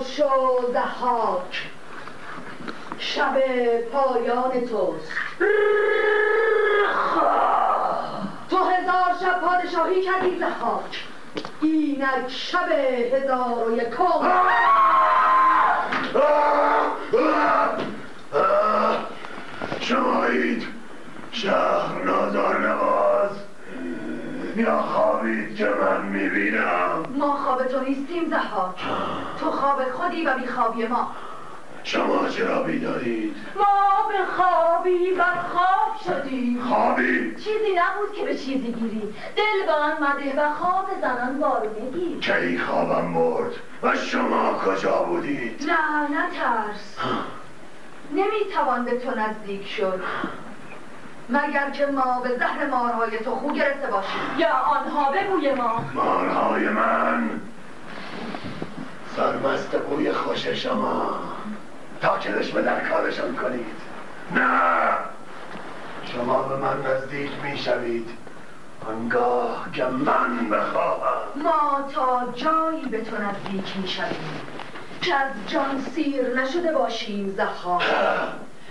شو زحاک شب پایان توست. تو هزار شب پادشاهی کردی زحاک اینک شب هزار و یکم. شمایید. شهر نازار نواز. یا خوابید که من می‌بینم. ما خواب تو نیستیم زحاک خواب خودی و بیخوابی ما. شما چرا بیدارید؟ ما به خوابی و خواب شدیم. خوابی؟ چیزی نبود که به چیزی گیری. دل به آن مده و خواب زنان بارونه گیر کی خوابم برد و شما کجا بودید؟ نه نه ترس نمی‌توان به تو نزدیک شد. مگر که ما به زهر مارهای تو خو گرفته باشیم؟ یا آنها به بوی ما؟ مارهای من سرمست بوی خوش شما. تا به در کارشان کنید. نه! شما به من نزدیک می‌شوید. آنگاه که من بخواهم. ما تا جایی به تو نزدیک می‌شویم که از جان سیر نشده باشیم زخا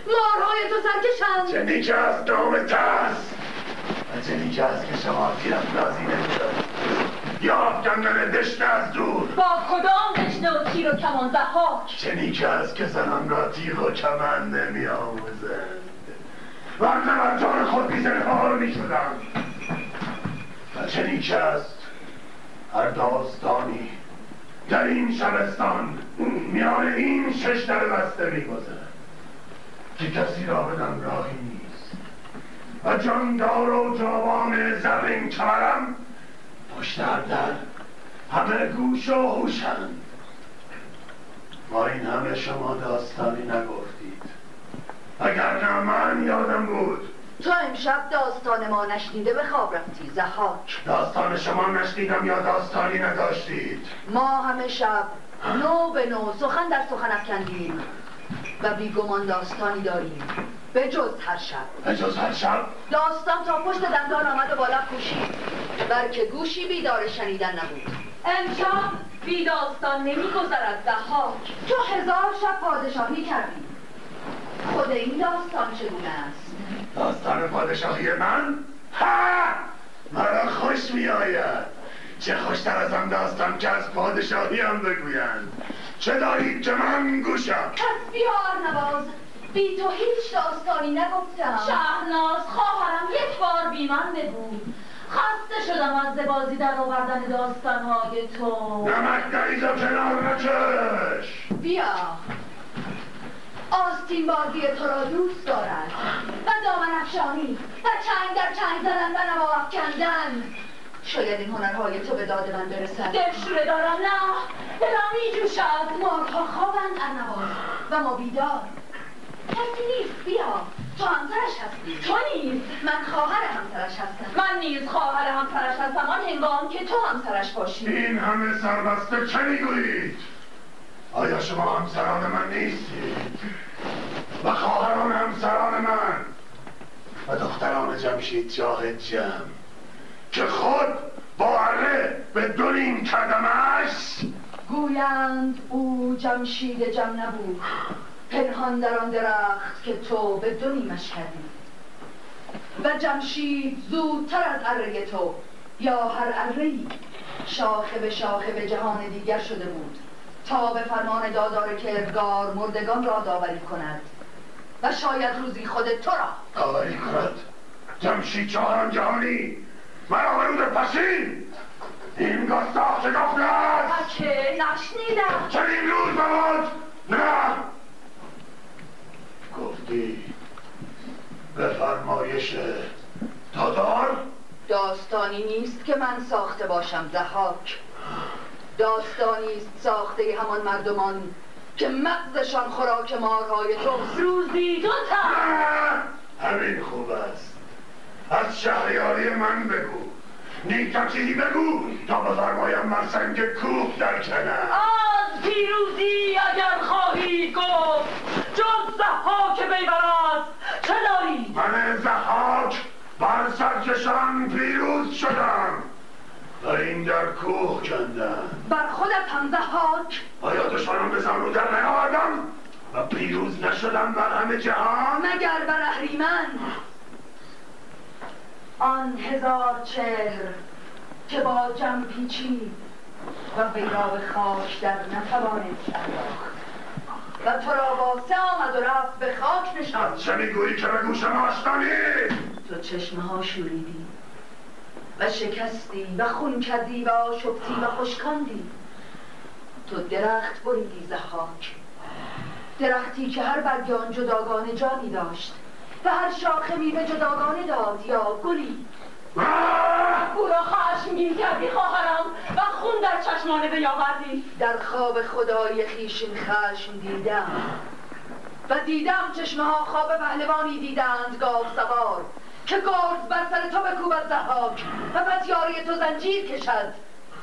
مارهای تو سرکشند. چه نیک است نام ترس. و چه نیک است که شما تیراندازی نمیدارید. یا افکندن دشنه از دور. با کدام دشنه و تیر و کمان زحاک چه نیک است که زنان را تیغ و کمان نمی آموزند ورنه بر جان خود بی زنهار می شدم و چه نیک است هر داستانی در این شبستان میان این شش در بسته می که کسی را بدن راهی نیست. و جاندار و جوان زرین کمرم پشت در همه گوش و هوشند. ما این همه شما داستانی نگفتید. اگر نه من یادم بود. تو امشب داستان ما نشنیده به خواب رفتی زحاک. داستان شما نشنیدم یا داستانی نداشتید؟ ما همه شب نو به نو سخن در سخن افکندیم و بیگمان داستانی داریم. به جز هر شب. به جز هر شب؟ داستان تا پشت دندان آمد و بالا کوشید بلکه گوشی بیدار شنیدن نبود. امشب بی داستان نمی گذرد زحاک تو هزار شب پادشاهی کردی. خود این داستان چگونه است؟ داستان پادشاهی من؟ ها! مرا خوش می آید چه خوشتر از آن داستان که از پادشاهی هم بگویند. چه دارید که من گوشم؟ پس بیار نواز. بی تو هیچ داستانی نگفتم. شهناز خواهرم یک بار بی من بگو. خسته شدم از بازی در آوردن داستانهای تو. نمک دریز و کنار نچش. بیا. آستین بازی تو را دوست دارد. و دامن افشانی. و چنگ در چنگ زدن و نوا افکندن. شاید این هنرهای تو به داد من برسد. دلشوره دارم نه. دلم می جوشد مارها خوابند ارنواز و ما بیدار. کسی نیست. بیا. تو همسرش هستی. تو نیز. من خواهر همسرش هستم. من نیز خواهر همسرش هستم. آن هنگام که تو همسرش باشی. این همه سربسته چه می‌گویید؟ آیا شما همسران من نیستید؟ و خواهران همسران من؟ و دختران جمشید جاه جمع که خود با اره به دونین کردمش؟ گویند او جمشید جمع نبود. پنهان در آن درخت که تو به دو نیمش کردی و جمشید زودتر از اره تو یا هر اره شاخه به شاخه به جهان دیگر شده بود تا به فرمان دادار کردگار مردگان را داوری کند. و شاید روزی خود تو را داوری کند. جمشید چهاران جهانی مرا برود پسین. این گستاخ گفته است. که نشنیدم؟ چنین روز بود نه. گفتی به فرمایش دادار؟ داستانی نیست که من ساخته باشم زحاک داستانی است ساخته همان مردمان که مغزشان خوراک مارهای تو. روزی دو همین خوب است. از شهریاری من بگو. نیکتی بگو تا بفرمایم من سنگ کوه در کنم. از پیروزی اگر خواهی گفت جز زحاک بیبر چه داری؟ من زحاک بر سرکشان پیروز شدم و این در کوه کندن بر خودت هم زحاک آیا دشمنان به رو در نیاوردم و پیروز نشدم بر همه جهان؟ مگر بر اهریمن؟ آن هزار چهر که با جم پیچید و وی را به خاک در نتوانید انداخت. و تو را با سه آمد و رفت به خاک نشاند چه می‌گویی که به گوشم آشنانی تو چشمه ها شوریدی و شکستی و خون کردی و آشفتی و خشکاندی. تو درخت بریدی زحاک درختی که هر برگ آن جداگانه جانی داشت. و هر شاخه میوه جداگانه داد یا گلی. او را خشمگین کردی خواهرم و خون در چشمانه بیاوردی. در خواب خدای خیشین خشم دیدم. و دیدم چشمه ها خواب پهلوانی دیدند گاو سوار که گرز بر سر تو بکوبد زحاک و پس یاری تو زنجیر کشد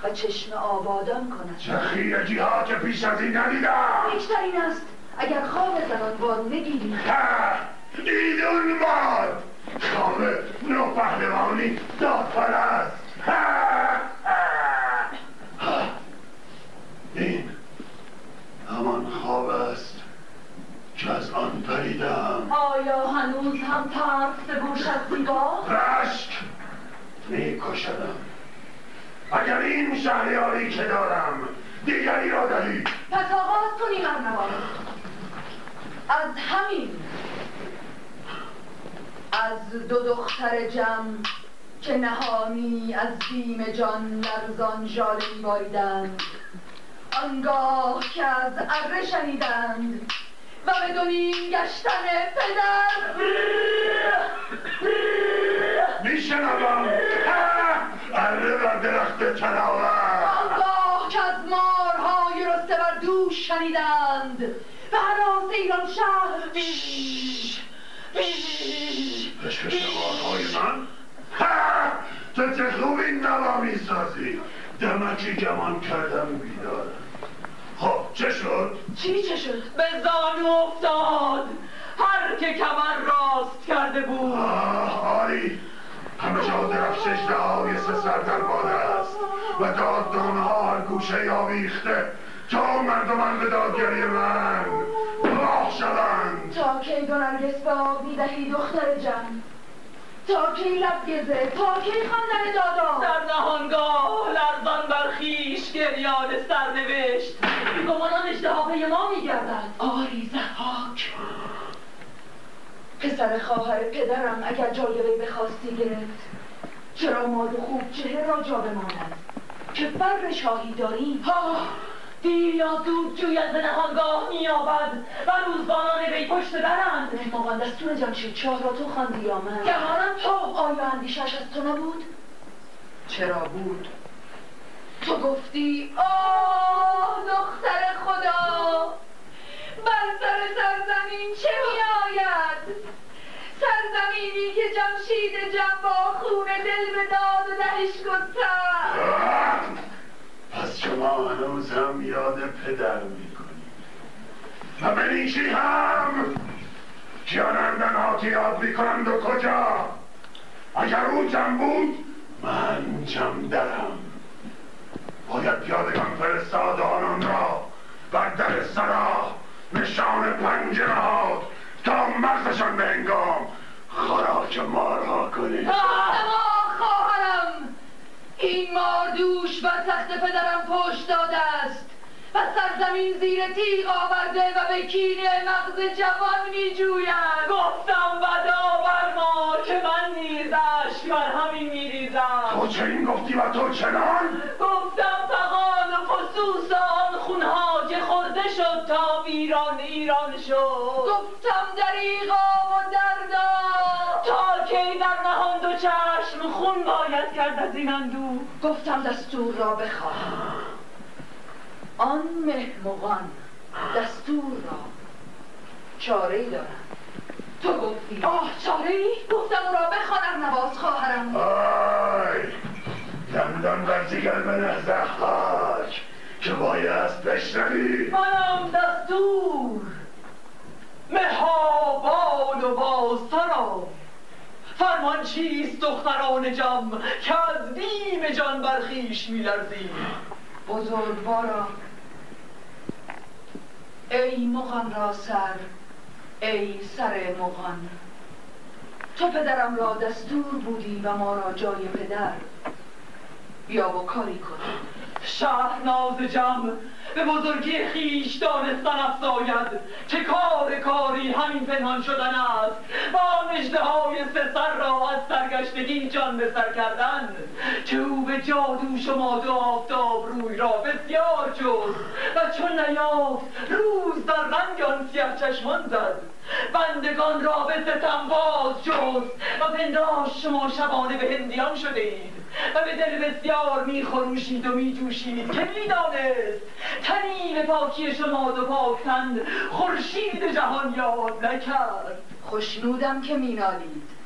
و چشم آبادان کند. چه ها که پیش از این ندیدم. بیشتر این است اگر خواب زنان وارونه دیدی دیدون باد خواب نو پهلوانی دادپرست این همان خواب است که از آن پریدم. آیا هنوز هم ترس به گوش از زیبا؟ رشک می کشدم اگر این شهریاری که دارم دیگری را دهی. پس آغاز کنیم از همین از دو دختر جم که نهانی از بیم جان لرزان ژاله میباریدند. آنگاه که از اره شنیدند و به دونیم گشتن پدر میشنوم. اره بر درخت تلاور آنگاه که از مارهای رسته بر دوش شنیدند و حراس ایران شهر. پشکش مارهای من تو چه خوب این نوا می‌سازی؟ دمکی گمان کردم بیدارم خب چه شد؟ چی چه شد؟ به زانو افتاد. هر که کمر راست کرده بود. آه آری. همه جا درفشش دهای سه سر در باده است. و داد دانه ها هر گوشه آویخته. تا مردمان به دادگری من راه شوند. تا کی دو نرگس به آب می‌دهی دختر جم تا کی لب گزه تا کی خواندن دادا. در نهانگاه لرزان بر خیش گریان سرنوشت. گمانان اشتهابه ما میگردد آری زحاک پسر خواهر پدرم اگر جای وی بخواستی گرفت چرا ماد و خوب چهره را جا بماند؟ که بر شاهی داریم. ها دیر یا زود جوید به نهانگاه مییابد و روزبانان وی پشت درند. مهمان دستور جمشید شاه را تو خواندی یا من گمانم تو. آیا اندیشش از تو نبود؟ چرا بود؟ تو گفتی آه دختر خدا بر سر سرزمین چه می آید سرزمینی که جمشید جم با خون دل به داد و دهش گستر پس شما هنوز هم یاد پدر می‌کنید و منیشی هم؟ کیانندن ها که یاد می‌کنند و کجا؟ اگر او جم بود من جم درم. باید پیادگان فرستاد آنان را بر در سرا نشان پنجه نهاد تا مغزشان به انگام خوراک مارها کنید. خواهرم. این ماردوش و تخت پدرم پشت داده است. و سرزمین زیر تیغ آورده و به کینه مغز جوان می جوید گفتم بدا بر ما که من نیز بر همین میریزم. تو چه این گفتی و تو چنان؟ گفتم و فسوس آن خونها که خورده شد تا ویران ایران شد. گفتم دریغا و دردا. تا کی در نهان دو چشم خون باید کرد از این اندوه. گفتم دستور را بخواه. آن مهمغان دستور را چاره ای دارم تو گفتی. آه چاره ای؟ گفتم او را بخوان نواز خواهرم. آی دندان بر جگر بنه زحاک که بایست بشنوی؟ منم دستور. مهابان و با سرا فرمان چیست دختران جم؟ که از بیم جان برخیش میلرزیم بزرگوارا ای مغان را سر ای سر مغان. تو پدرم را دستور بودی و ما را جای پدر. بیا و کاری کن. ناز جم به بزرگی خیش دانستن افزاید که کار کاری همین پنهان شدن است. با نجده های سر را از سرگشتگی جان به سر کردن که او به جادو شما دو آفتاب روی را بسیار جز و چون نیافت روز در رنگ آن سیه چشمان زد. بندگان را به ستم باز جز و پنداش شما شبانه به هندیان شده اید و به دل بسیار میخروشید و میجوشید که می‌دانست تنین پاکی شما دو پاکتن خورشید جهان یاد نکرد. خوشنودم که مینالید.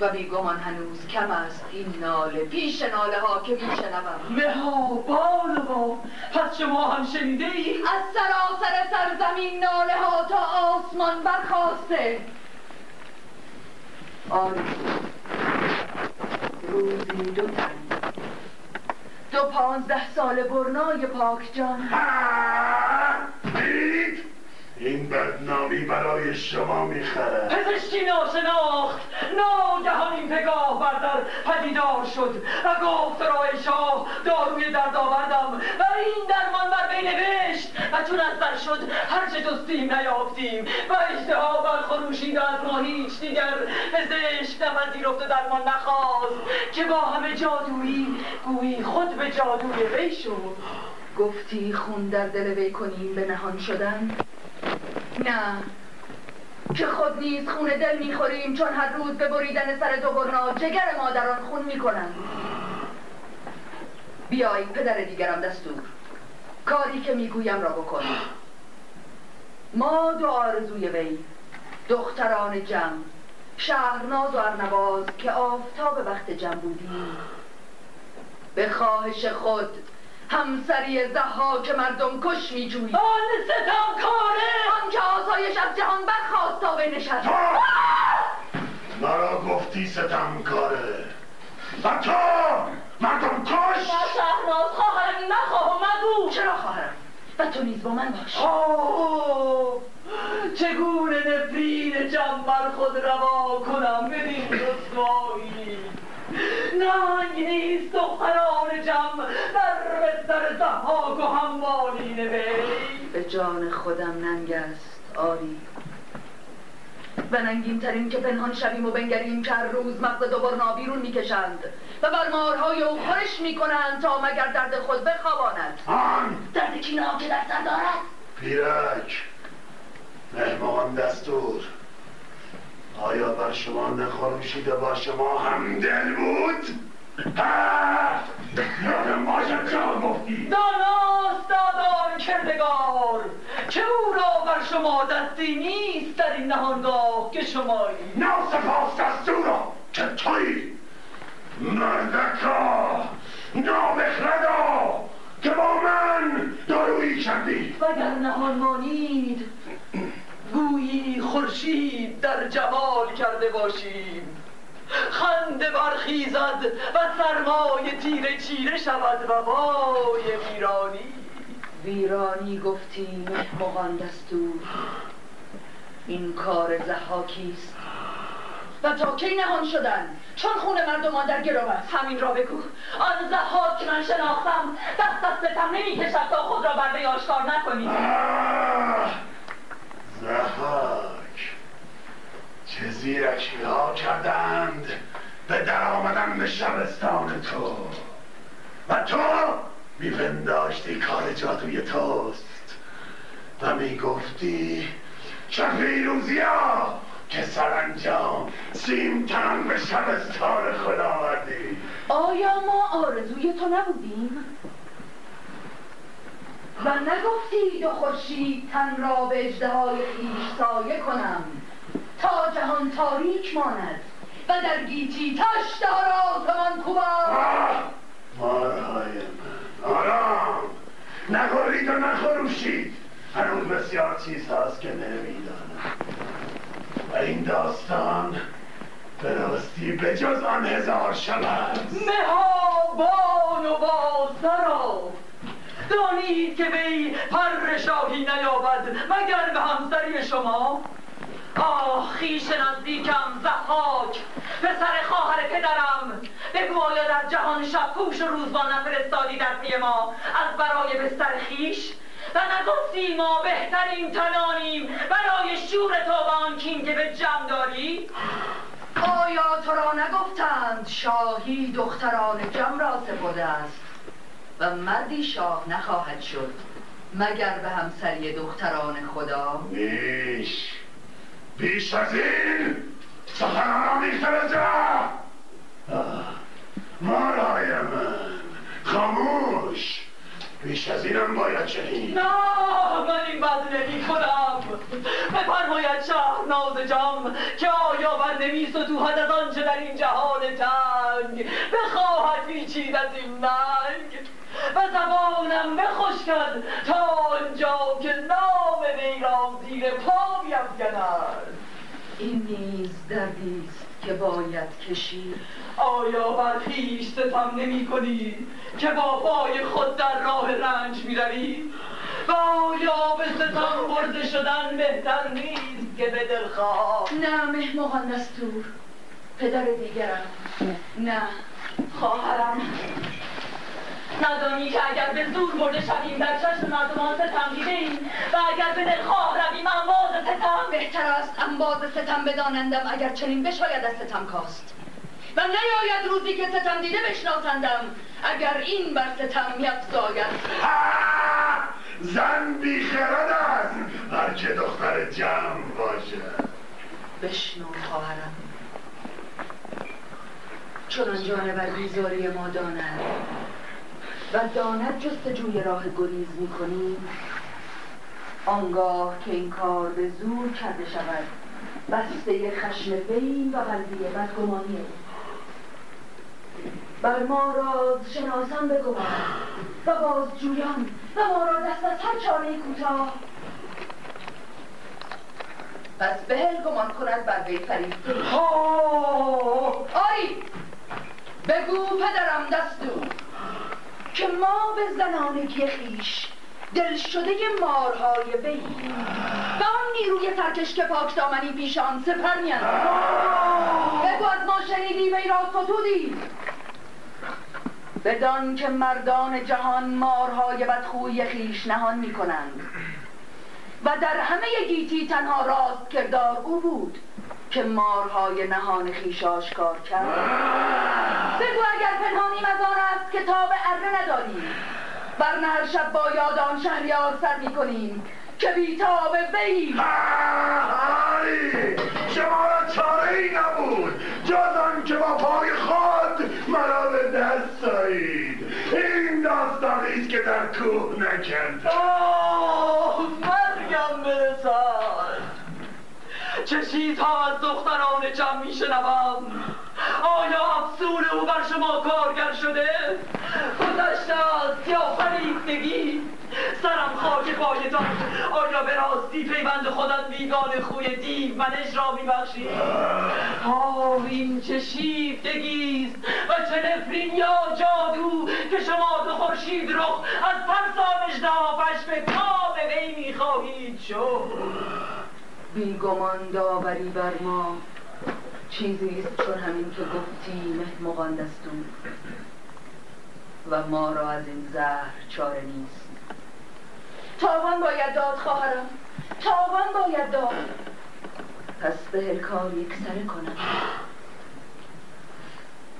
و بیگمان هنوز کم است این ناله. پیش ناله ها که میشنوم ها بالوا پس شما هم شنیده ای؟ از سراسر سرزمین ناله ها تا آسمان برخواسته آری روزی دو تن. دو پانزده سال برنای پاک جان. این بدنامی برای شما می‌خره پزشکی ناشناخت ناگهان این پگاه بردر پدیدار شد و گفت رای شاه داروی درد آوردم و این درمان بر بی نوشت و چون از در شد هرچه جستیم نیافتیم و اشتها بر خروشید و از ما هیچ دیگر پزشک نپذیرفت و درمان نخواست که با همه جادویی گویی خود به جادوی وی شد. گفتی خون در دل وی کنیم به نهان شدن؟ نه. که خود نیز خون دل می‌خوریم چون هر روز به بریدن سر دو برنا جگر مادران خون می‌کنند. بیای پدر دیگرم دستور. کاری که می‌گویم را بکن. ما دو آرزوی وی. دختران جمع شهرناز و ارنواز که آفتاب وقت جمع بودیم. به خواهش خود همسری که مردم کش می جوید آن ستم کاره آن که آسایش از جهان برخواست تا نشد مرا گفتی ستم کاره و تو مردم کش! نه شهرناز خواهرم نخواهم مگو چرا خواهرم؟ و تو نیز با من باش. چگونه نفرین جمع بر خود روا کنم بدین رسوایی؟ ننگ نیست دختران جمع در بستر زحاک و همبالین وی به جان خودم ننگ است آری. و ننگین ترین که پنهان شویم و بنگریم که هر روز مغز دوبار بیرون می‌کشند و بر مارهای او خورش می‌کنند تا مگر درد خود بخواباند. آن درد کینا که در سر دارد؟ پیرک مهمان دستور. آیا بر شما نخروشیده با شما هم دل بود؟ یادم باشد چرا گفتی؟ داناست دادان کردگار که او را بر شما دستی نیست در این نهانگاه که شمایی. ناسپاس دستورا که توی مردکا نابخردا که با من دارویی کردی. وگر نهان مانید گویی خورشید در جمال کرده باشیم. خنده برخیزد و سرمای تیره چیره شود و بای ویرانی. ویرانی گفتی مهمغان دستور. این کار زحاکیست و تا کی نهان شدن؟ چون خون مردمان در گرو است. همین را بگو. آن زحاک که من شناختم دست از ستم نمی کشد تا خود را بر آشکار نکنید زهاک چه زیرکی ها کردند؟ به در آمدن به شبستان تو. و تو میپنداشتی کار جادوی توست. و می‌گفتی چه ها که سرانجام سیم تن به شبستان خدا آوردی. آیا ما آرزوی تو نبودیم؟ و نگفتی دو خورشید تن را به اجدهای خویش سایه کنم. تا جهان تاریک ماند و در گیتی تشت دار آسمان کوبا. مارهای من آرام! نگرید و نخروشید. هنوز بسیار چیز هست که نمی‌دانم. و این داستان بایستی به جز آن هزار شود مهابان و بازدارا دانید که وی پر شاهی نیابد مگر به همسری شما؟ آه خیش نزدیکم زحاک پسر خواهر پدرم بگو آیا در جهان شب پوش و روزبان نفرستادی در پی ما؟ از برای بستر خیش و نگفتی ما بهترین تنانیم برای شور تو و آن کین که به جمع داری؟ آیا تو را نگفتند شاهی دختران جم را سپرده است؟ و مردی شاه نخواهد شد مگر به همسری دختران خدا؟ بیش بیش از این سخنان مارای من خاموش! بیش از اینم باید شنید نه من این بد نمی کنم. بفرماید شهر ناز جام که آیا بر نمی ستوهد از آنچه در این جهان تنگ بخواهد پیچید از این ننگ. و زبانم بخشکد تا آنجا که نام وی را زیر پا بیفگند این نیز دردی است که باید کشید آیا بر خویش ستم نمی کنی که با پای خود در راه رنج می روی؟ و آیا به ستم برده شدن بهتر نیست که به دلخواه نه مهموغان دستور. پدر دیگرم. نه. خواهرم. ندانی که اگر به زور برده شویم در چشم مردمان ستم دیده ایم. و اگر به دلخواه رویم انباز ستم. بهتر است انباز ستم بدانندم اگر چنین بشاید از ستم کاست. و نیاید روزی که ستم دیده بشناسندم اگر این بر ستم یفزاید! زن بیخرد است. هر که دختر جمع باشد بشنو خواهرم. چنان جانور بیزاری ما داند. و داند جستجوی راه گریز می‌کنیم آنگاه که این کار به زور کرده شود بسته خشم وی و قلبی بدگمانی. بر ما راز شناسان بگوید و بازجویان و ما را دست از هر چاره کوتاه. پس بهل گمان کند بر وی فریفته آه! آری بگو پدرم دستور. که ما به زنانگی خیش دل شده مارهای وی و آن نیروی سرکش که پاک دامنی پیش آن سپر میاندازد بگو از ما شنیدی وی را ستودی. بدان که مردان جهان مارهای بدخوی خیش نهان می کنند. و در همه گیتی تنها راست کردار او بود که مارهای نهان خیش آشکار کرد. بگو اگر پنهانیم از است که تاب اره نداریم. ورنه هر شب با یاد آن شهریار سر می کنیم که بیتاب وی شما را چاره ای نبود. جز آن که با پای خود مرا به دست سایید این داستانی است که در کوه نکرد آه مرگم برسد. چه چیزها از دختران جمع میشنوم؟ آیا افسون او بر شما کارگر شده. گذشته است یا فریفتگی سرم خاک پایتان آیا به راستی پیوند خودت بیگان خوی دیو منش را میبخشی. آه این چه شیفتگیست و چه نفرین یا جادو که شما به خورشید رخ از ترسانش دا پشم کام وی می‌خواهید شد. بیگمان داوری بر ما چیزی است چون همین که گفتی مهمقان دستور. و ما را از این زهر چاره نیست. تاوان باید داد خواهرم. تاوان باید داد. پس به کار یک سره کنم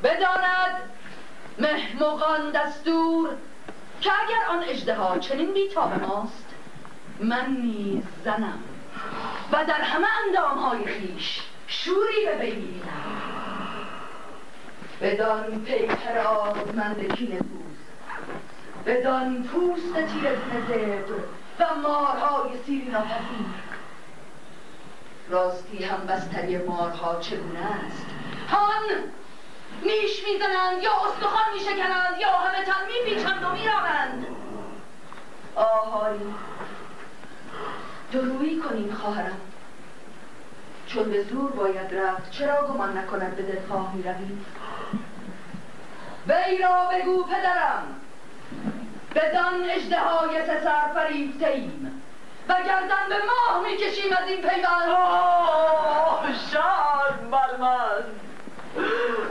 بداند مهمقان دستور که اگر آن اجدها چنین بیتاب ماست من نیز زنم و در همه اندامهای خیش شوری به وی می‌بینم بدان پیکر آزمند کینه پوست بدان پوست تیرزن زبر و مارهای سیری ناپذیر. راستی هم بستری مارها چگونه است؟ هان نیش می‌زنند یا استخوان میشکنند یا همه تن میپیچند و میرانند آهاری درویی کنیم خواهرم. چون به زور باید رفت چرا گمان نکند به دلخواه می روی وی را بگو پدرم بدان اجده های سر فریفته ایم و گردن به ماه می‌کشیم از این پیوند شرم بر من.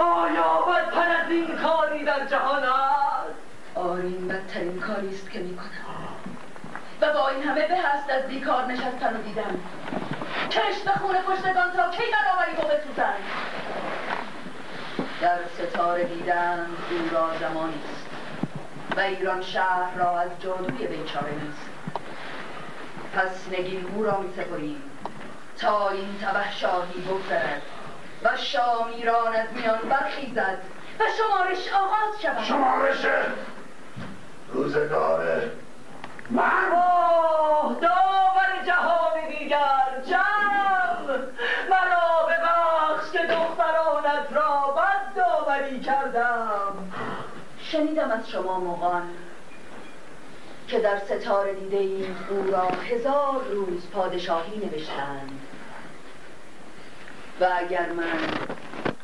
آیا بدتر از این کاری در جهان است؟ آرین بدترین کاری است که می‌کنم. و با این همه به هست از بیکار نشستن و دیدن. کشت به خون پشتگان تا کی برآوری و بسوزن در ستاره دیدن او را زمانی است و ایران شهر را از جادوی بیچاره نیست. پس نگین او را می سپریم تا این تبه شاهی بگذرد و شامیران از میان برخیزد و شمارش آغاز شود. شمارش روزگاره آه داور جهان دیگر جمع مرا ببخش که دخترانت را بد داوری کردم شنیدم از شما مغان که در ستاره دیده ایم او را هزار روز پادشاهی نوشتند. و اگر من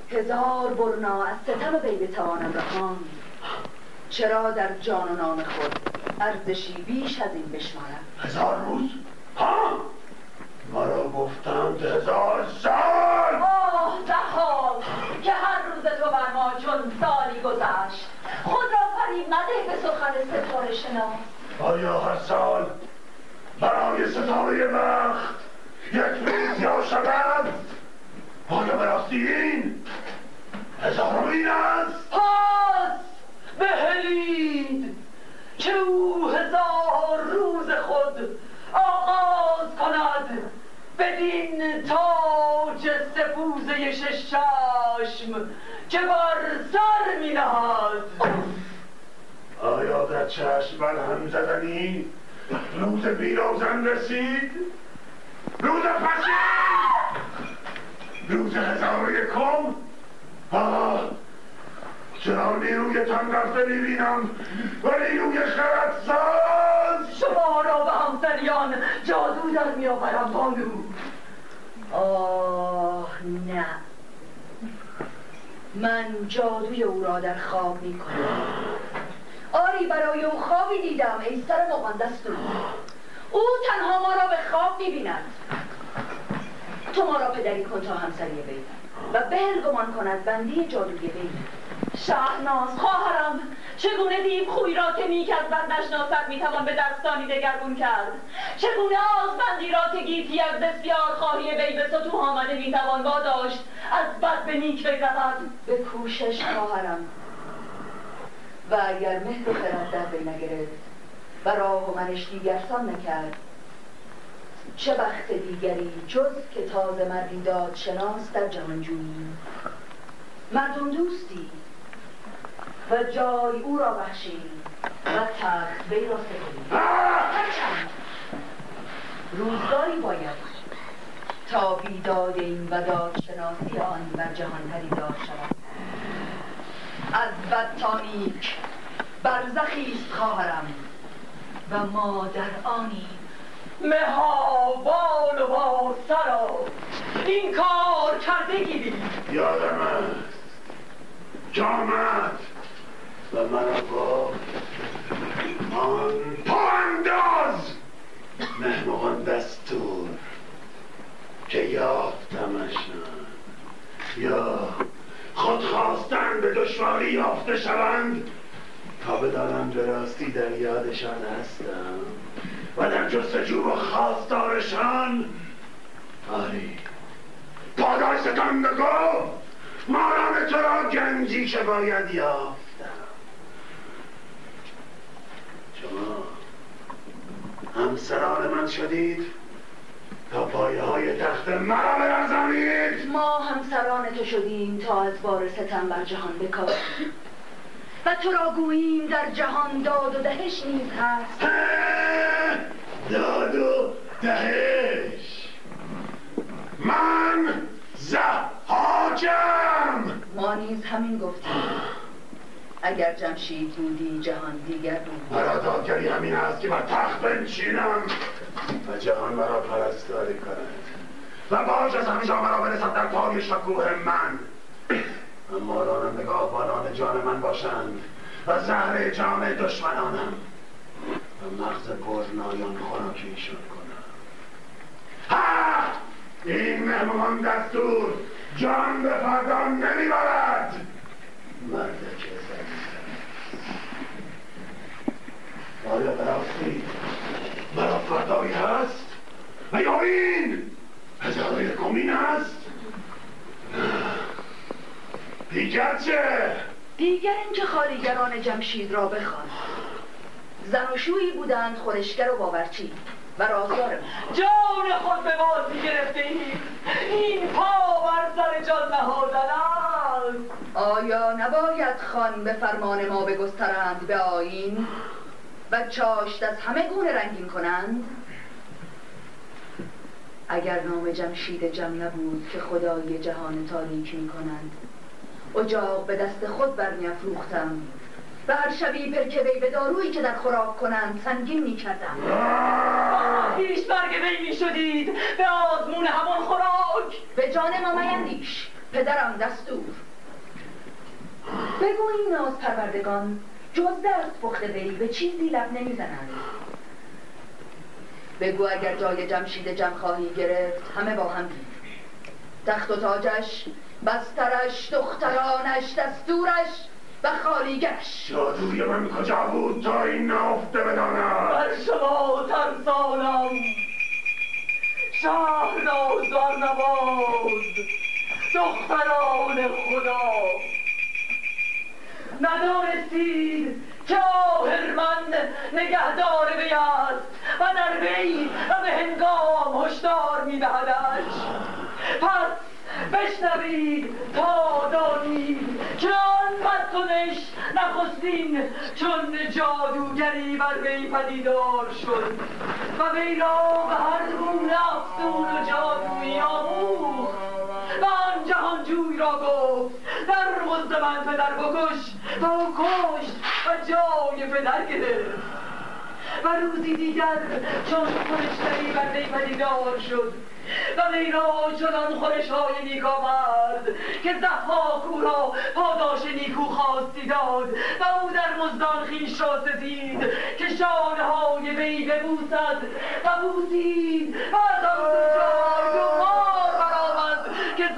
هزار برنا از ستم وی بتوانم رهاند چرا در جان و نام خود ارزشی بیش از این بشمارم؟ هزار روز؟ ها؟ مرا گفتند هزار سال! آه دهان که هر روز تو بر ما چون سالی گذشت. خود را فریب نده به سخن ستاره شناس. آیا هر سال برای ستاره وقت یک روز یا شود آیا براستی این هزارمین است. پس! بهلید که او هزار روز خود آغاز کند بدین تاج سپوزه شش چشم که بر سر می نهد آیا در چشم بر هم زدنی؟ روز بیروزن رسید؟ روز پسین روز هزار یکم آه! چرا نیروی تن رفته می‌بینم؟ و نیروی خردساز شما را به همسریان جادو در می آورم بانو. آه نه. من جادوی او را در خواب می کنم آری برای او خوابی دیدم ای سر مقدس او تنها ما را به خواب می بیند تو ما را پدری کن تا همسری وی. و بهل گمان کند بندی جادوی وی. شهناز خواهرم چگونه دیو خوی را که نیک از بد نشناسد می‌توان به دستانی دگرگون کرد؟ چگونه آزبندی را که گیتی از بسیار خواهی وی به سطوح آمده می‌توان واداشت از بد به نیک بگذرد به کوشش خواهرم. و اگر مهر و خرد در وی نگرفت و راه و منش دیگر سان نکرد چه وقت دیگری جز که تازه مردی داد شناس در جهانجویی؟ مردم دوستی و جای او را بخشید و تخت وی را سپرید هرچند روزگاری باید تا بیداد این و دادشناسی آن بر جهان پدیدار شود. از بد تا نیک برزخی است خواهرم و ما در آنیم مهابان و با سرا این کار کرده گیری یادم است. جامد و مرا گفت آن پانداز مهمغان دستور که یافتمش یا خود خواستن به دشواری یافته شوند. تا بدانم به راستی در یادشان هستم. و در جستجو و خواستارشان آری. پاداشتان بگو ماران تو را گنجی که باید یافتم شما. همسران من شدید تا پایه های تخت مرا برزانید ما همسران تو شدیم تا از بار ستم بر جهان بکاریم و تو را گوییم در جهان داد و دهش نیز هست. داد و دهش. من زحاکم. ما نیز همین گفتیم. اگر جمشید بودی جهان دیگر بود. مرا دادگری همین است که بر تخت بنشینم. و جهان مرا پرستاری کند. و باج از همه جامعه را برسد در پای شکوه من. اما نگاه نگاهبانان جان من باشند و زهر جام دشمنانم. و مغز برنایان خوراکیشان کنم. ها! این مهمان دستور جان به فردا نمی‌برد. مردک آیا براستی مرا فردایی هست و یا این هزاره کمین هست دیگر چه؟ دیگر اینکه خالیگران جمشید را بخوان زن و شویی بودند خورشگر و باورچی و رازدار جان خود به بازی گرفته اید این پا بر سر جان نهادن است آیا نباید خان به فرمان ما بگسترند به آین و چاشت از همه گونه رنگین کنند؟ اگر نام جمشید جم نبود که خدای جهان تاریک می کنند اجاق به دست خود برمیافروختم و هر شبی پرکبی به دارویی که در خوراک کنند سنگین می کردم. هیچ برگ وی می شدید به آزمون همان خوراک. به جان ما میندیش. پدرم دستور. بگو این ناز پروردگان جز دست پخته وی به چیزی لب نمی‌زنند. بگو اگر جای جمشید جم خواهی گرفت همه با هم گیر. تخت و تاجش بسترش دخترانش دستورش و خالیگرش. جادوی من کجا بود تا این نافته بدانم بر شما ترسانم شهر نازدار نباد دختران خدا. ندانستید که آهرمن نگهدار وی است و در وی و به هنگام هشدار میدهدش. پس بشنوید تا دانید که آن بدکنش نخستین چون جادوگری بر وی پدیدار شد و وی را به هر گونه افسون و جادویی آموخت و آن جهانجوی را گفت در مزد من پدر بکش و او کشت و جای پدر گرفت. و روزی دیگر چون خورشتری بر وی پدیدار شد و وی را چنان خورش های نیک آمد که زحاک او را پاداش نیکو خواستی داد و او در مزدان خیش را سزید که شانه های وی ببوسد و بوسید و از که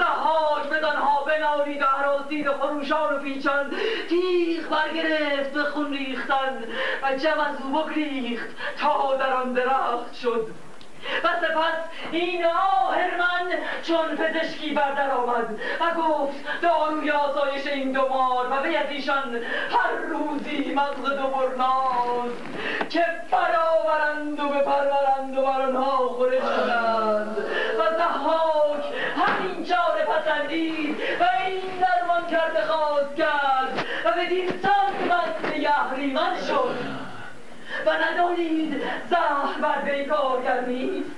و خروشان و پیچان تیغ برگرفت به خون ریختن و جم از او بگریخت تا در آن درخت شد. و سپس این آهرمن چون پزشکی بردر آمد و گفت داروی آسایش این دو مار و به ایشان هر روزی مغز دو برناز که برآورند و بپرورند و بر آنها خورش کنند و زحاک همین چاره پسندید و این درمان کرده خواست کرد و بدین سان بس نگهریمن شد. و ندانید زهر بر وی کارگر نیست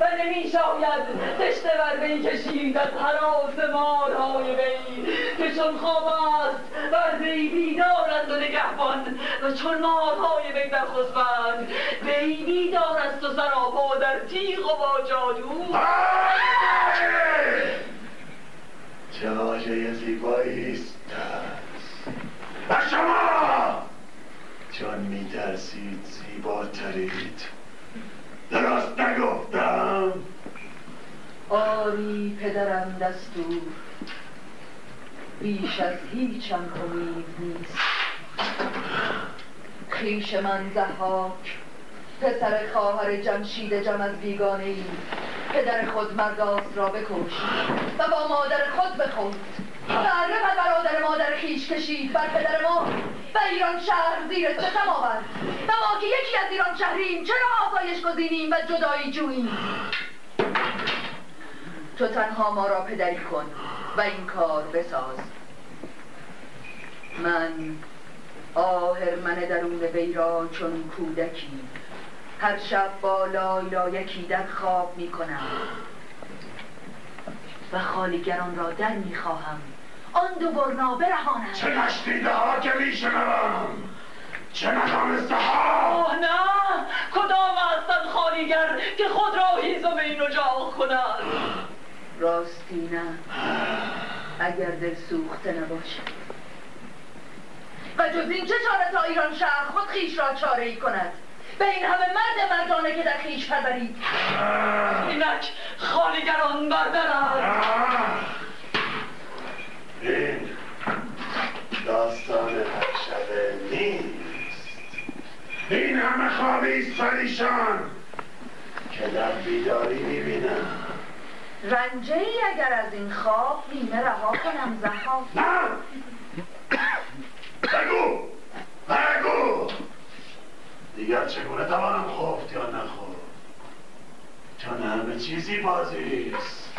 و نمی شاید تشته بر وی کشید از حراس مارهای وی که چون خواب است بر وی بیدارند و نگهبان و چون مارهای وی در خسبند وی بیدار است و سراپا در تیغ و با جادو چه واژه زیبایی است. و شما! چون میترسید زیباترید درست نگفتم. آری پدرم دستور. بیش از هیچم امید نیست. خیش من زحاک پسر خواهر جمشید جم از بیگانه ای پدر خود مرداس را بکش و با مادر خود بخوند بله و برادر مادر خیش کشید بر پدر ما و ایران شهر زیر ستم آورد. و ما که یکی از ایران شهریم چرا آسایش گزینیم و جدایی جوییم؟ تو تنها ما را پدری کن و این کار بساز. من آهرمن درون وی را چون کودکی هر شب با لایلایکی در خواب می کنم و خالیگران را در می خواهم آن دو برنا برهانم چه نشنیده ها که می شنوم چه ندانسته ها؟ آه نه. کدام هستند خالیگر که خود را هیزم این اجاق کنند راستی نه. اگر دل سوخته نباشه و جز این چه چاره تا ایران شهر خود خیش را چاره ای کند؟ به این همه مرد مردانه که در خیش پرورید اینک خالیگران بردرند این داستان هر شبه نیست. این همه خوابی پریشان. که در بیداری می‌بینم. رنجه ای اگر از این خواب نیمه رها کنم زها نه! بگو! بگو! دیگر چگونه توانم خفت یا نخفت؟ چون همه چیزی بازیست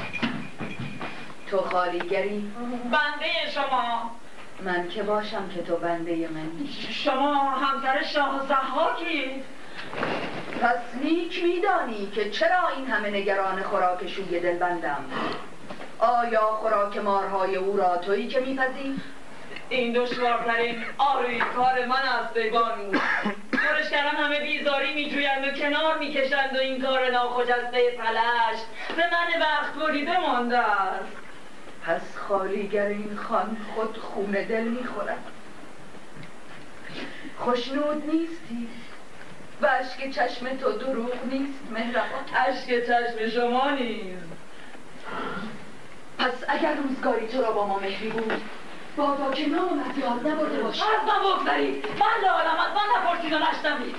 تو خالیگری. بنده شما. من که باشم که تو بنده من شما همسر شاه زحاکید. پس نیک میدانی که چرا این همه نگران خوراک شوی دل بندم؟ آیا خوراک مارهای او را تویی که میپذی؟ این دشوارترین آروی کار من است ای بانو کردن همه بیزاری میجویند و کنار می‌کشند و این کار ناخجسته پلش به من وقت بریده مانده است. پس خالیگر این خان خود خون دل می‌خورد. خوشنود نیستی. و اشک چشم تو دروغ نیست مهربان. اشک چشم شما نیز پس اگر روزگاری تو را با ما مهری بود بادا که نام یاد نبرده باش از من بگذارید من عالم از من نپرسید و نشنوید.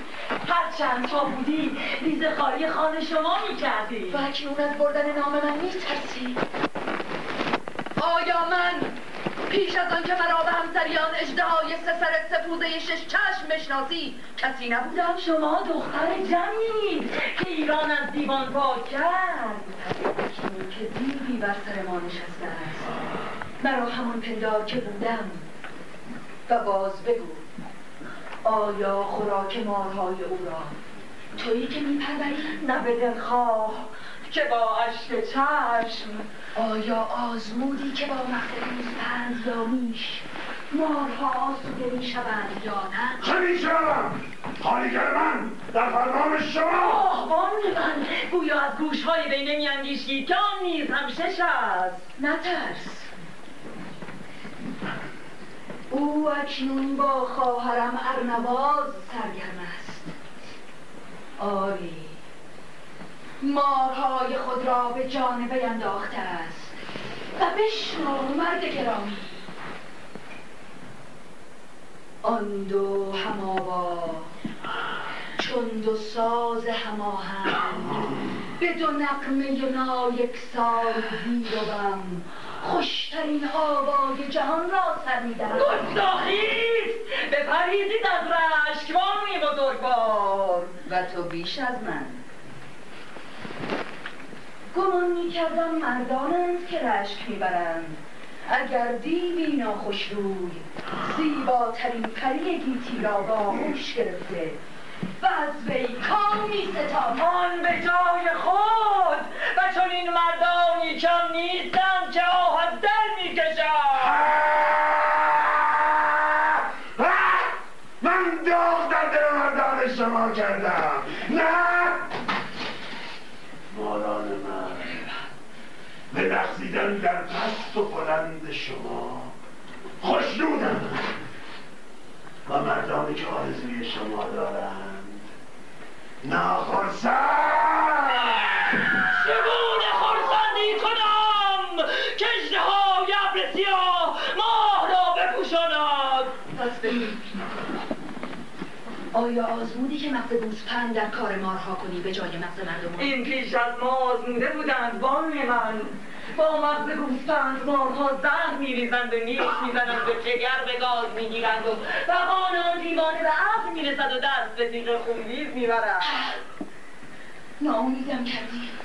هرچند تا بودی ریز خاری خان شما می‌کردی. و اکنون از بردن نام من میترسی. آیا من پیش از آن که مرا به همسریان اجدهای سه سر سپوزه شش چشم بشناسی کسی نبودم؟ شما دختر جمعید که ایران از دیوان پاک کرد. اکنون که دیوی بر سر ما نشسته است. مرا همون پندار که بودم. و باز بگو آیا خوراک مارهای او را تویی که میپروری؟ نه به دلخواه. که با اشک چشم. آیا آزمودی که با مقدس پند یا میش مارها آسوده می‌شوند یا نه؟ همیشه خالیگر من در فرمان شما آه من گویا از گوشهای بینه میاندیشید که آن نیز هم شش است. نترس. او اکنون با خواهرم ارنواز سرگرم است. آری. مارهای خود را به جان وی انداخته است. و بشنو مرد گرامی. آن دو هماوا چون دو ساز هماهنگ به دو نقمه نایکسان زیروم خوشترین آوای جهان را سر می‌دهم گستاخیست بپریزید از رشک بانوی بزرگوار! و تو بیش از من. گمان می‌کردم مردانند که رشک می‌برند. اگر دیوی ناخوش روی زیباترین پری گیتی را با آغوش گرفته. و از وی کام می آن به جای خود. و چون این مردانی کم نیستند که آه از دل می من داغ در دل مردان شما کردم. نه! ماران من. به لغزیدن در پست و بلند شما. خوشنودم و مردانی که آرزوی شما دارند. ناخرسند چگونه خرسندی کنم که های ابر سیاه ماه را بپوشاند آیا آزمودی که مغز گوسپند در کار مارها کنی به جای مغز مردم این پیش از ما آزموده بودند بانوی من. با مغز گوسفند مارها زهر میریزند و نیش می‌زنند و جگر به گاز می‌گیرند و فقان آن دیوانه به عقل می‌رسد و دست به تیغ خونریز می‌برد ناامیدم کردی.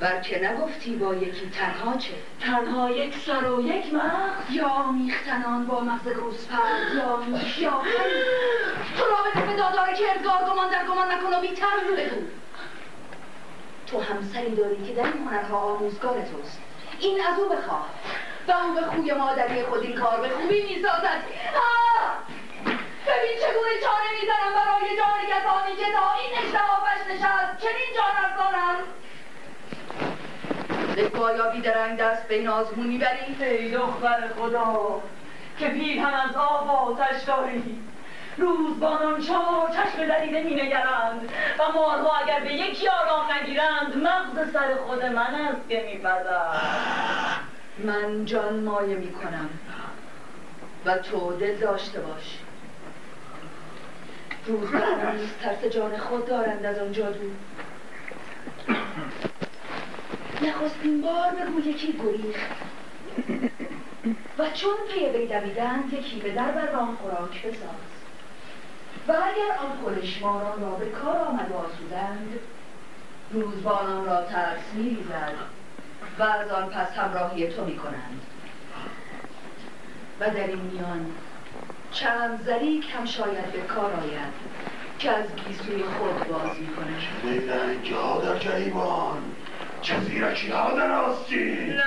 بلکه نگفتی با یکی تنها چه؟ تنها یک سر و یک مغز. یا میختنان با مغز گوسپند یا میش یا تو را به دادار که ارزگار گمان در گمان نکن و بیتر بگو. تو همسری داری که در این هنرها آموزگار توست. این از او بخواه. و او به خوی مادری خود این کار به خوبی می‌سازد. ببین چگونه چانه می‌زنم برای جان کسانی که تا این اشتهافش نشست. چنین جان ارزانم بایا بیدرنگ دست به این آزمونی بری ای دختر خدا که پیرهن از آب آتش داری. روزبانان چهار چشم دریده می نگرند و مارها اگر به یکی آرام نگیرند مغز سر خود من است که می من جان مایه می کنم و تو دل داشته باش. نیز ترس جان خود دارند از آن جادو. نخستین بار به روی یکی گریخت؟ و چون پی وی دویدند یکی به در بر آن خوراک بساز. و اگر آن خورشماران را به کار آمد و آسودند روزبانان را ترس میریزد و از آن پس همراهی تو می‌کنند. و در این میان چند زری هم شاید به کار آید که از گیسوی خود باز می‌کنه چه ها در جریبان. چه زیرکی ها در آستین نه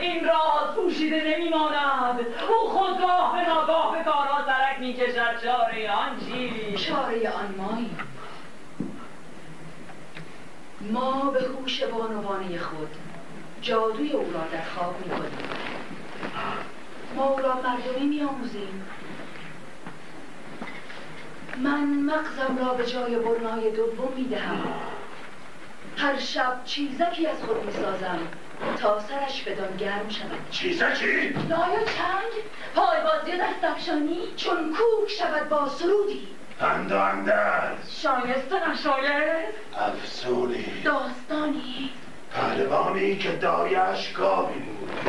این راز پوشیده نمیماند. او خود راه به ناگاه به کارا سرک می‌کشد. چاره آن چی چاره آن مایی ما به هوش بانوانه خود جادوی او را در خواب می‌کنیم. ما او را مردمی میآموزیم. من مغزم را به جای برنای دوم می‌دهم. هر شب چیزکی از خود می‌سازم تا سرش بدان گرم شود. چیزکی؟ نای چنگ پای بازی و دست افشانی چون کوک شود با سرودی. اند و اندرز شایسته نشایست. افسونی. داستانی. پهلوانی که دایش گاوی بود.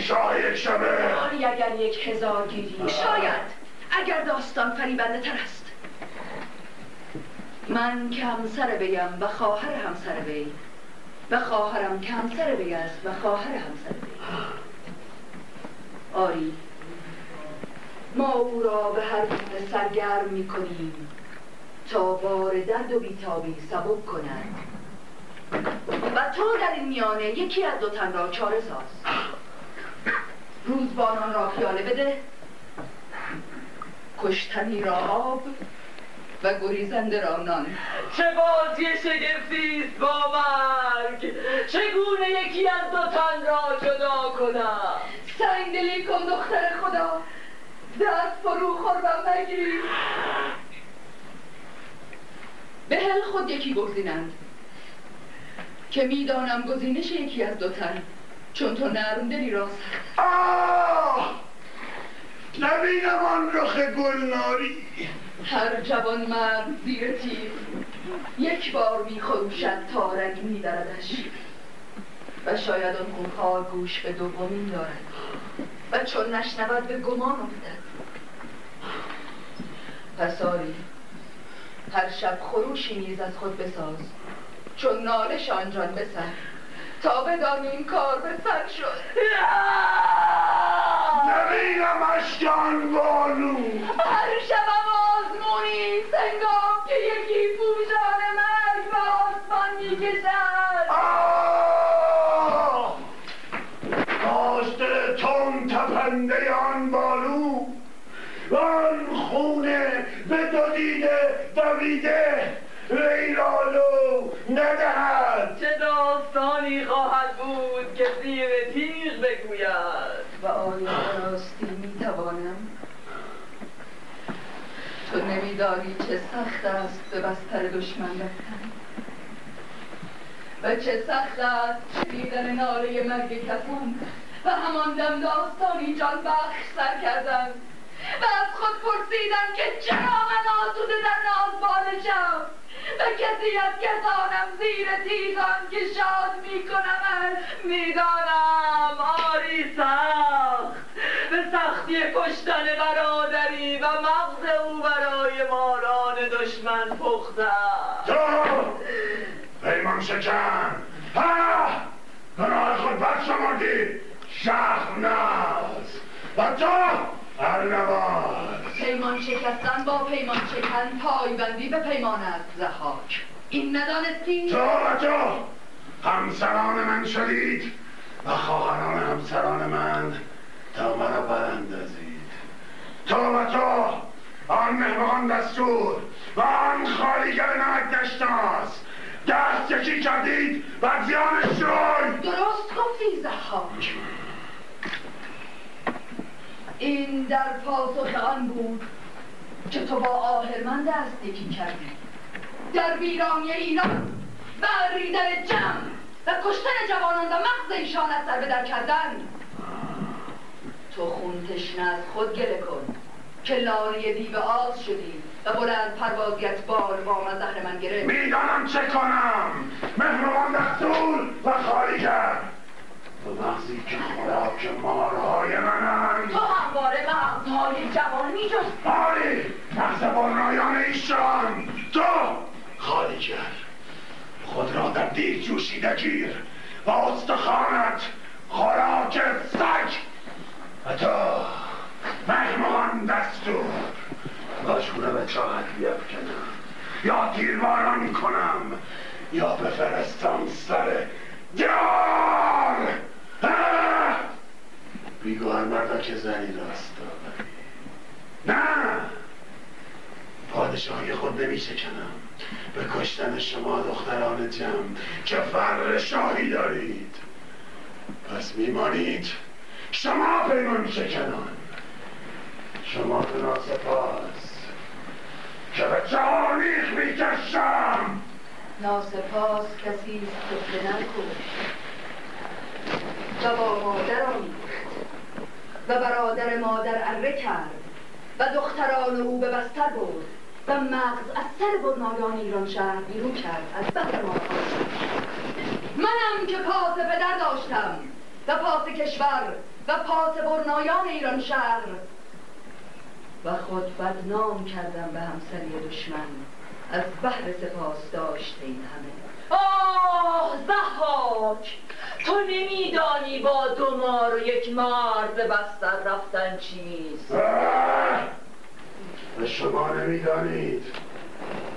شاه یک شبه. آری اگر یک هزار گیری. شاید اگر داستان فریبنده تر است. من که همسر بیم و خواهر همسر وی و خواهرم که همسر وی است و خواهر همسر وی آری. ما او را به هر گونه سرگرم می کنیم تا بار درد و بیتابی سبب کند. و تو در این میانه یکی از دو تن را چاره ساز. روزبانان را پیاله بده. کشتنی را آب و گریزنده را نان. چه بازی شگفتی است با مرگ. چگونه یکی از دو تن را جدا کنم؟ دلی کن دختر خدا. دست فرو خور و مگیر به هل خود یکی گزینند. که می‌دانم گزینش یکی از دو تن. چون تو نرم دلی را سخت. آه! نبینم آن رخ گلناری. هر جوان مرد زیر تیر یک بار میخروشد تا رگ میدردش و شاید آن خونخوار گوش به دومین دارد. و چون نشنود به گمان افتد. پس آری هر شب خروشی نیز از خود بساز. چون نالش آنجان بسر. تا بدانیم کار به سر شد. نبینم اشکان بالو هر شبم آزمونی سنگام که یکی پوشان مرگ به آسمان می‌کشد. داشته تون تپنده آن بالو آن خونه به دو دیده دویده. ویرانو ندهد. چه داستانی خواهد بود که زیر تیغ بگوید؟ و آیا راستی می‌توانم؟ تو نمیدانی چه سخت است به بستر دشمن رفتن؟ و چه سخت است شنیدن ناله مرگ کسان و همان دم داستانی جان بخش سر کردن؟ و از خود پرسیدن که چرا من آسوده در ناز بالشم؟ و کسی از کسانم زیر تیزان که شاد می‌کنم می‌دانم آری سخت. به سختی کشتن برادری و مغز او برای ماران دشمن پخته. تو پیمان شکن. گناه خود برشمردی شهناز و تو پیمان شکستن با پیمان شکن پایبندی به پیمان است زحاک این ندانستی؟ تو و تو. همسران من شدید و خواهران همسران من تا مرا براندازید. تو و تو آن مهمان دستور و آن خالیگر نمک دشتاز دست یکی کردید و زیانش شد درست گفتی زحاک این در پاسخ آن بود که تو با آهرمند دست یکی کردی. در ویرانی ایران بریدن جمع و کشتن جوانان و مغز ایشان از سر در کردن. تو خون تشنه از خود گله کن که لاری دیو آز شدی و بلند پروازیت بال با من زهر من گرفت می‌دانم چه کنم. مهربان دستور و خالی کرد تو مغزی که خوراک مارهای منند تو همواره مغزهای جوان میجست آری مغز برنایان ایشان. تو خالی کرد خود را در دیر جوشیده گیر و استخانت خوراک سگ. و تو مهمان دستور. باشونه به چاهت بیفکنم یا تیرباران کنم یا بفرستم سر دیار! بیگار مردا که زنی راست نه! پادشاهی خود نمی شکنم به کشتن شما دختران جمع. که فر شاهی دارید؟ پس میمانید شما پیمان شکنان شما به ناسپاس که به جهانیخ می‌کشم. ناسپاس کسی است که پدر کشت و با مادر آمیخت و برادر مادر اره کرد و دختران او به بستر برد و مغز از سر برنایان ایران شهر بیرون کرد از بهر ما. منم که پاس پدر داشتم و پاس کشور و پاس برنایان ایران شهر و خود بدنام کردم به همسری دشمن. از بهر سپاس داشته این همه. آه زحاک تو نمیدانی با دو مار و یک مرد به بستر رفتن چیست! و شما نمی‌دانید.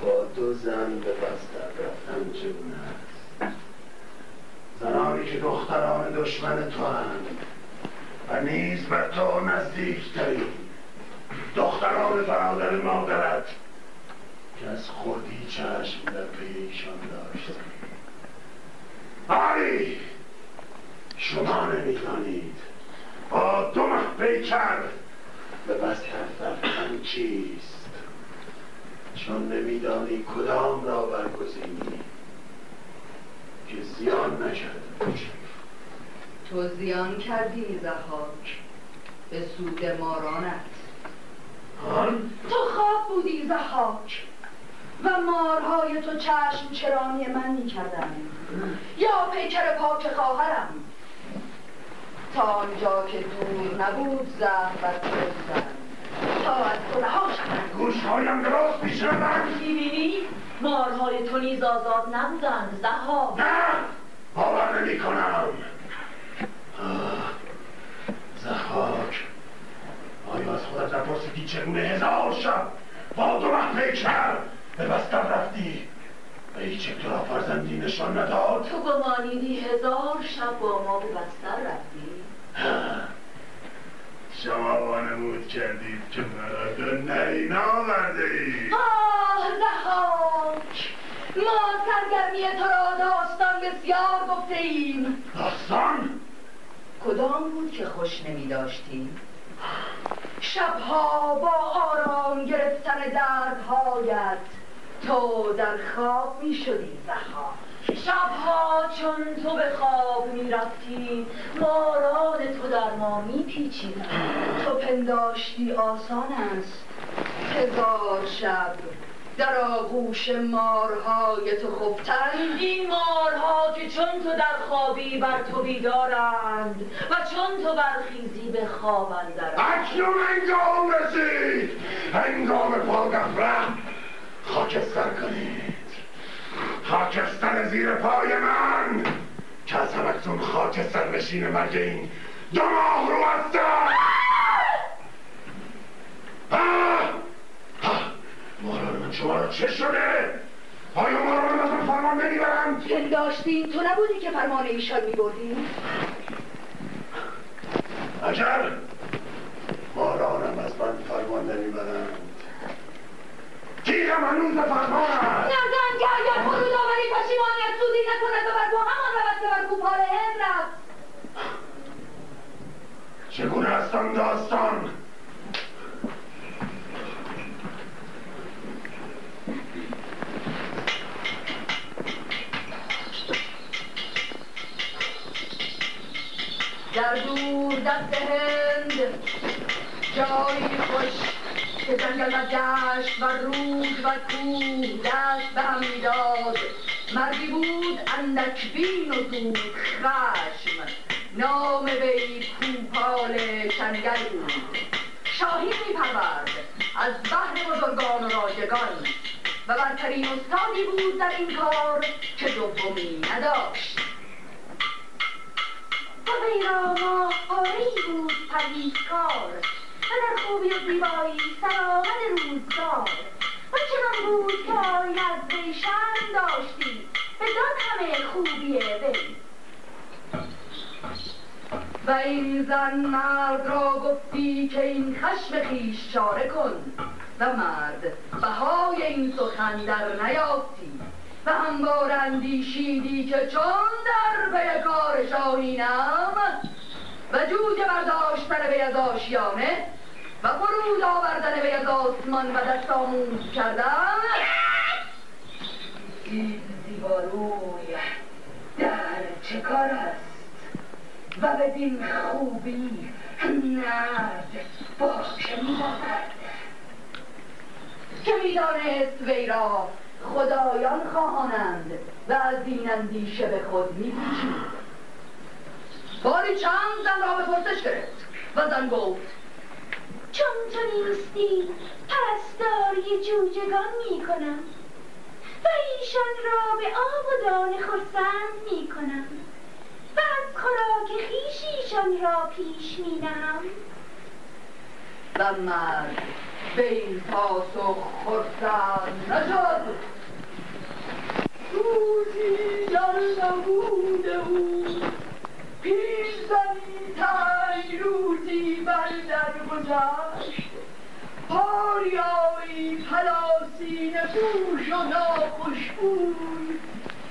با دو زن به بستر رفتن چگونه است؟ زنانی که دختران دشمن تو هند و نیز به تو نزدیکترین. دختران برادر مادرت که از خودی چشم در پی ایشان داشت آری! شما نمی‌دانید. با دو مه پیکر به بستر رفتن چیست؟ چون نمیدانی کدام را برگزینی. که زیان نکرده باشی تو زیان کردی زحاک. به سود مارانت. آن؟ تو خواب بودی زحاک. و مارهای تو چشم چرانی من می یا پیکر پاک خواهرم تا آنجا که دور نبود زهر تو بزن تا از رها شوند گوشهایم درست میشنوند می‌بینی؟ مارهای تو نیز آزاد نبودند زحاک نه باور نمی کنم زحاک آیا از خودت نپرسیدی چگونه هزار شب با دو مه پیکر به بستر رفتی. و هیچ یک تو را فرزندی نشان نداد. تو گمانیدی هزار شب با ما به بستر رفتی. شما وانمود کردید که مرا به نری ناورده اید آه زحاک ما سرگرمی تو را داستان بسیار گفته ایم داستان؟ کدام بود که خوش نمی داشتیم؟ شبها با آرام گرفتن دردهایت. تو در خواب می شدی زخار شبها چون تو به خواب می‌رفتی ماران تو در ما میپیچیدند تو پنداشتی آسان است. هزار شب در آغوش مارهای تو خفتن این مارها که چون تو در خوابی بر تو بیدارند و چون تو برخیزی به خواب اندرند. اکنون انگام رسید. انگام پاگفره خاکستر کنید خاکستر زیر پای من که از همکنون خاکستر نشین مرگ این دو ماه رو هستم! ماران من شما را چه شده؟ آیا ماران از من فرمان نمی‌برند؟ پنداشتی تو نبودی که فرمان ایشان بردی؟ اگر مارانم از من فرمان نمی‌برند تیر میگم هنوز فرمان است. نزن که اگر فرود آوری پشیمانیت سودی نکند و بر تو همان رود که بر کوپال هند رفت. چگونه آن داستان؟ در دور دست هند جایی خوش جنگل و دشت و رود و کوه دست به هم می‌داد مردی بود اندک بین و زود خشم نام وی کوپال چنگل بود شاهی می پرورد از بحر بزرگان و راجگان و برترین استادی بود در این کار که دومی نداشت و ماهوارهای بود پرهیزکار در خوبی و زیبایی سرآمد روزگار و چنان بود که آین از وی شرم داشتی بدان همه خوبی وی و این زن مرد را گفتی که این خشم خویش چاره کن و مرد بهای این سخن در نیافتی و هموار اندیشیدی که چون در پی کار شاهینم و جوجه برداشتن وی از آشیانه و فرود آوردن وی از آسمان و دست آموز کردن. این زیباروی در چه کار است؟ و بدین خوبی نرد با که میبازد که می‌دانست وی را خدایان خواهانند و از این اندیشه به خود میپیچید. باری چند زن را به پرسش گرفت و زن گفت چون تو نیستی پرستاری جوجگان می‌کنم. و ایشان را به آب و دانه خرسند می‌کنم. و از خوراک خویش ایشان را پیش مینهم و مرد به این پاسخ خرسند نشد. روزی در نبود او پیرزنی تنگ روزی بر در گذشت پاریایی پلاسین پوش و ناخوشبوی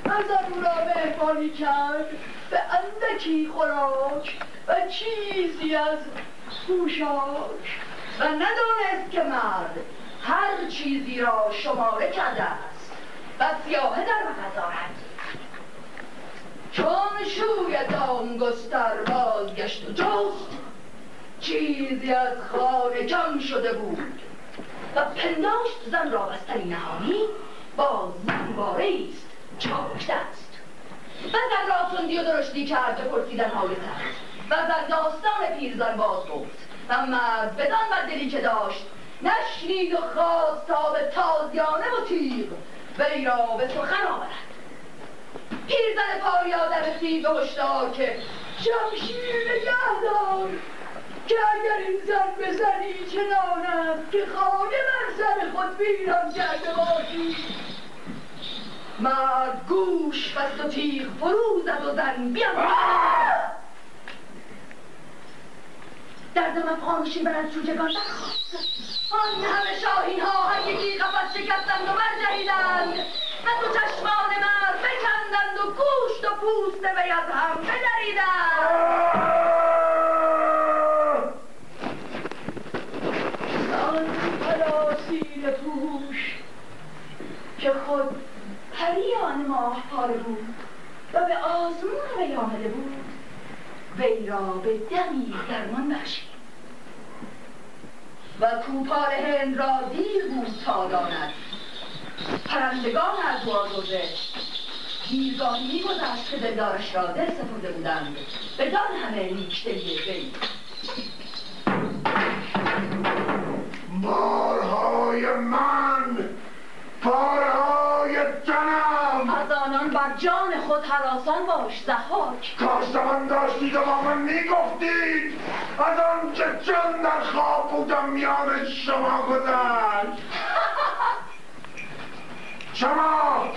از او را مهمانی کرد به اندکی خوراک و چیزی از پوشاک و ندانست که مرد هر چیزی را شماره کرده است و سیاهه در نفذارد چون شوی دام گستر بازگشت و جست چیزی از خانه کم شده بود. و پنداشت زن را بستنی نهانی با زنباره است چاک دست و زن را تندی و درشتی کرد به پرسیدن سخت و زن داستان پیرزن باز گفت. و مرد بدان بددلی که داشت نشنید و خواست تا به تازیانه و تیغ وی به سخن آورد. پیرزن پاریا در رسید به هشدار که شمشیر نگه دار که اگر این زن بزنی چنان است که خانه بر سر خود ویران کرده باشی. مرد گوش بست و تیغ فرو زد و زن در دم افغانشی بر از جوجگان آن همه شاهین ها هر یکی قفس شکستند و برجهیدند و تو چشمان مرد بکندند و گوشت و پوست وی از هم بدریدند. پوش که خود پریان ماه پاره بود و به آزمون وی آمده بود. وی را به دمی درمان بخشید. و کوپال هند را دیر بود تا داند پرندگان از وارگذه دیرگاهی میگذشت که دلدارش را دل سپرده بودند. بدان همه نیکدلی وی بارهای من بارهای جنم. از آنان بر جان خود حراسان باش زحاک کاش زمان داشتید و با من می‌گفتید از آن که چون در خواب بودم میان شما گذشت. شما!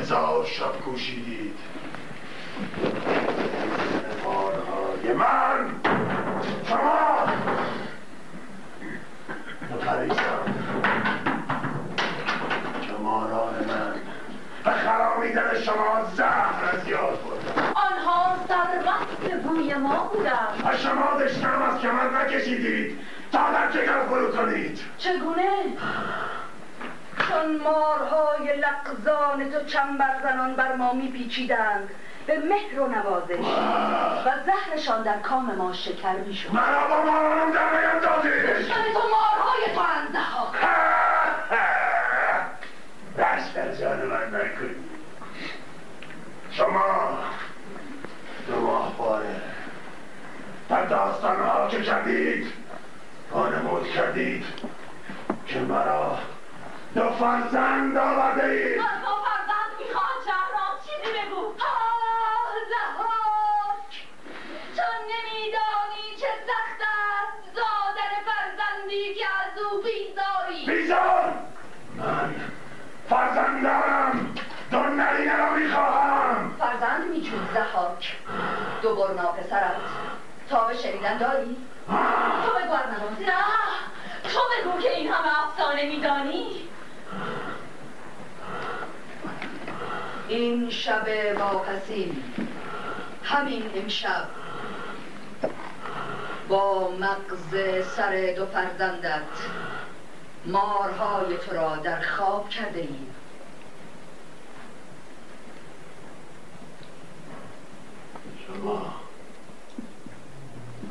هزار شب کوشیدید. بارهای من. شما! نپریستم شما زهر از یاد بردن آنها سرمست بوی ما بودند. و شما دشتم از کمر نکشیدید. تا در جگر فرو کنید؟ چگونه؟ چون مارهای لقزان تو چنبر زنان بر ما میپیچیدند به مهر و نوازش و زهرشان در کام ما شکر می‌شد. مرا با مارانم در نیندازید دشمن تو مارهای تو اندها دست بر جان من نکنید شما دو ماه باره در داستان ها که کردید؟ وانمود کردید که مرا دو فرزند آورده اید. با فرزند می‌خواهم شهرام. چیزی بگو. زهاک چون نمیدانی چه سخت است زادن فرزندی که از او بیزاری. بیزار! من فرزندانم. دو نرینه را می‌خواهم فرزند میچون زهاک دو برنا پسرت. تا به شنیدن داری؟ تو بگو از نواسی نه! تو بگو که این همه افسانه میدانی. این شب واپسین همین امشب. با مغز سر دو فرزندت. مارهای تو را در خواب کرده ایم. شما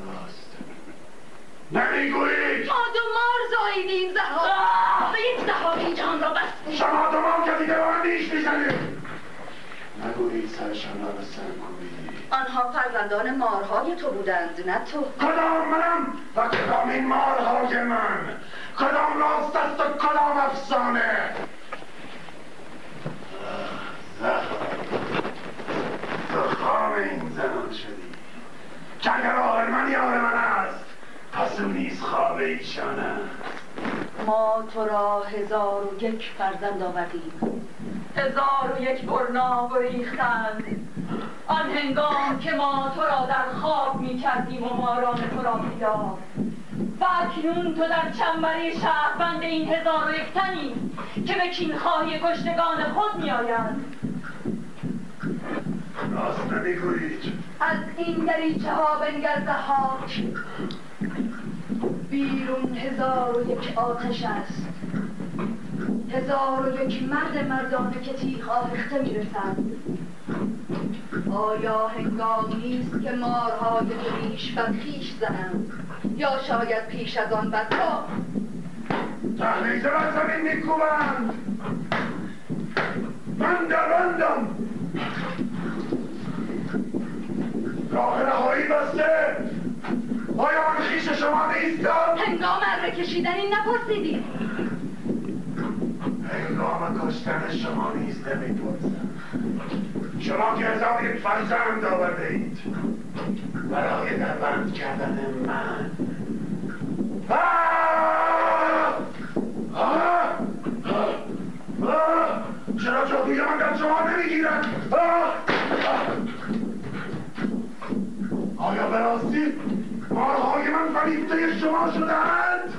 راست نمی‌گویید ما دو مار زاییدیم زهاک به یک زهاکی جان را بستیم شما ماه کسی به من نیش می‌زنید. نگویید سرشان را به سر آنها فرزندان مارهای تو بودند نه تو. کدام منم و کدام این مارهای من؟ کدام راست است و کدام افسانه؟ خام این زنان شدی. که اگر آهرمن یار من است. پس او نیز خواب ایشان ما تو را هزار و یک فرزند آوردیم. هزار و یک برنا گریختند آن هنگام که ما تو را در خواب می کردیم و ماران تو را بیدار و اکنون تو در چنبری شهربند این هزار و یک تنی که به کینخواهی کشتگان خود می آیند راست نمی‌گویید. از این دریچه ها بنگر زهاک بیرون هزار و یک آتش است. هزار و یک مرد مردانه که تیغ آهسته می‌رسند. آیا هنگام نیست که مارهای دریش بر خویش زنند؟ یا شاید پیش از آن تو؟ تحریزه بر زمین میکوبند. من دربندم راه رهایی بسته آیا من خیش شما نیستم هنگام اره کشیدنی نپرسیدی هنگام کشتن شما نیز نمی‌پرسم شما که هزار یک فرزند آورده اید برای دربند کردن من آه! آه! آه! چرا جادوی من در شما نمی‌گیرد آیا به راستی مارهای من فریفته شما شدند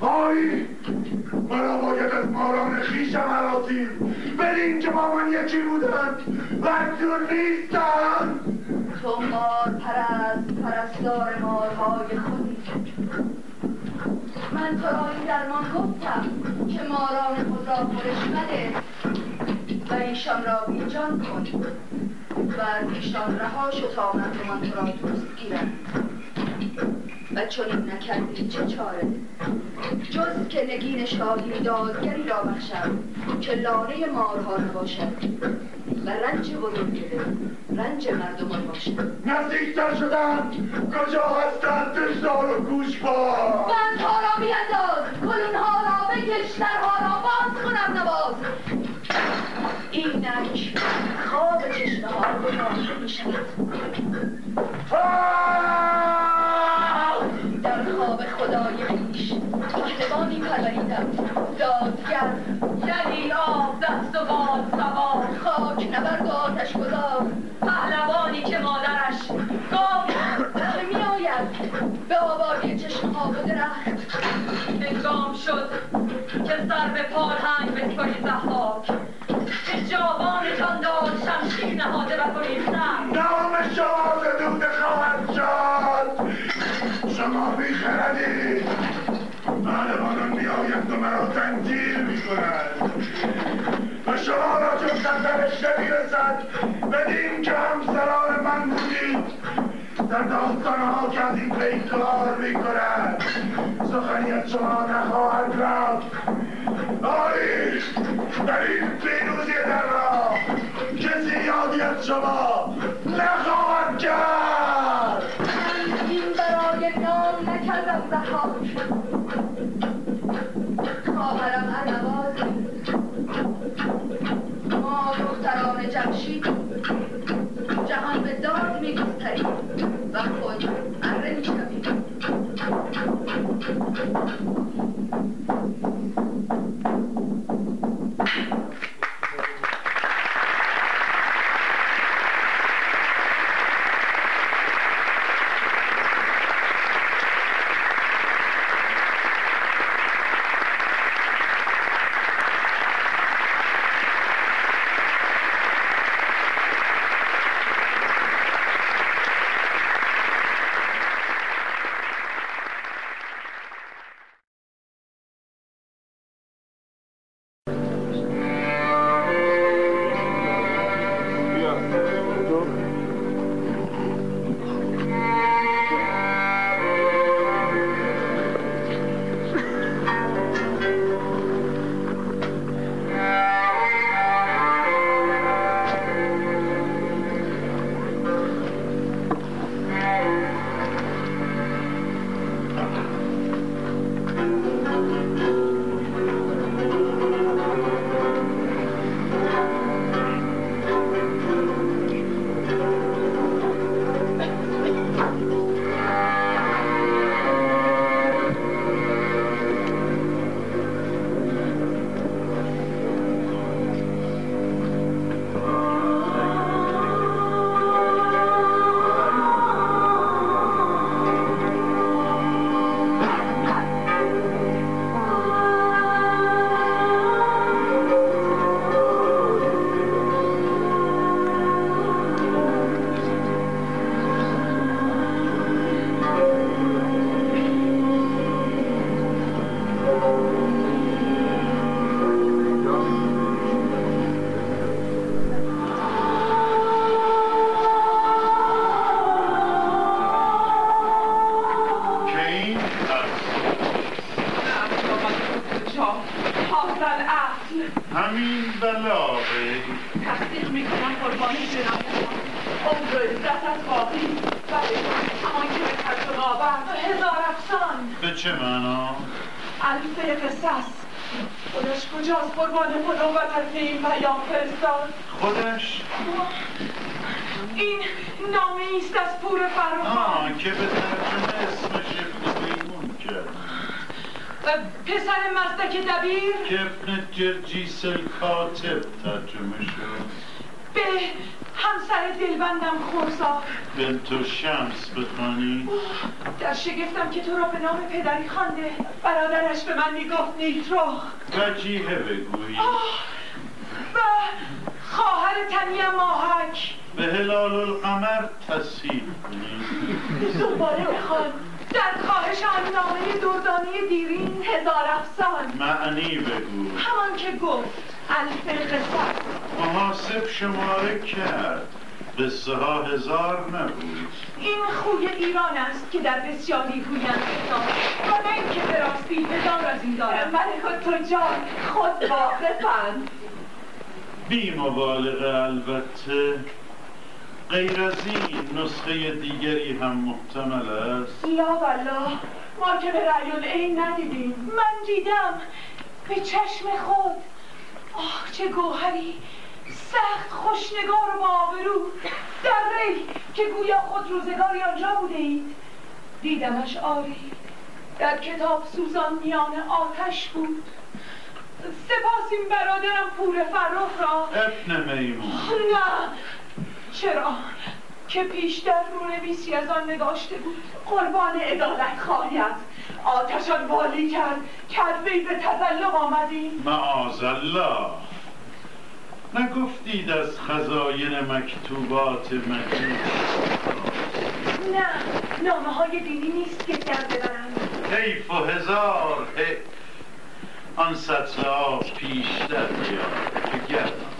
آی! مرا باید از ماران خیشم عراضی برین که با من یکی بودند و اکنون نیستند. تو مار پرست پرستار مارهای خودی. من تو را این درمان گفتم که ماران خود را خورش مده و ایشان را بیجان کن و ایشان رها شو تا من تو را دوست گیرم و چون این نکردی چه چاره؟ جز که نگین شاهی دادگری را بخشم که لانه مارها نباشد و رنج بزرگ رنج مردمان باشد نزدیکتر شدند کجا هستند دشدار و گوش با. بندها را بینداز. کلونها را بکش. درها را باز کن از نواز. اینک خواب چشمه ها گناه می‌شود. در خواب خدای خویش پهلوانی پروریدم دادگر. یعنی آب دست و باد سوار خاک نبرد و آتش گذار. پهلوانی که مادرش گاو که می آید. به آبادی چشمه ها و درخت. هنگام شد که سر به پالهنگ بسپاری زحاک. که جوان تا نقشی نهاده و گریختن نام شما زدود خواهد شد. شما بیخردید. معلمانان می آیند و مرا تنجیل می کنند و شما را چون سرزنشته می رسد بدین که همسران من بودید در داستانها که از این پیکار می کند سخنی از شما نخواهد رفت آری در این پیروزی در راه کسی یادی از شما نخواهد کرد من این برای نام نکردم زحاک جمشید جهان به داد میگستریم و خود اره می‌شویم بلاغه تصدیق می‌کنم قربانی جناب عمر و عزت از باقی ولی همان که به کج و غابت و هزار افسان. به چه معنا؟ الفه قصص خودش کجاست قربان خدا و طرف این پیام فرستاد؟ خودش؟ این نامه است از پور فروخان آه که به ترجمه اسمش پسر مزدک دبیر. ابن جرجیس الکاتب ترجمه شد. به همسر دلبندم خورسا بنت شمس بخوانی در شگفتم که تو را به نام پدری خوانده. برادرش به من می‌گفت نیترخ وجیه بگویی و خواهر تنی ماهک. به هلال القمر تصحیح کنی دوباره بخوان. در خواهش آن نامه دردانی دیرین هزار افسان. معنی بگو. همان که گفت الف قصه محاسب شماره کرد. قصه ها هزار نبود. این خوی ایران است که در بسیاری گویند و نه اینکه به راستی هزار از این دارم. ملک تجار خود واقفند بی مبالغه البته. غیر از این نسخه دیگری هم محتمل است؟ لا والله ما که به رأی العین ندیدیم. من دیدم به چشم خود. آه چه گوهری. سخت خوشنگار و با آبرو در ری که گویا خود روزگاری آنجا بوده اید. دیدمش آری. در کتاب سوزان میان آتش بود. سپاس این برادرم پور فرخ را. ابن میمون. نه چرا؟ که پیشتر رونویسی از آن نگاشته بود. قربان عدالت خواهیت. آتشان والی کرد. وی به تزلق آمدیم. معاذ الله نگفتید از خزاین مکتوبات مجید؟ نه نامه های دینی نیست که در ببرند. حیف و هزار حیف آن آب پیشتر بیاد که گردم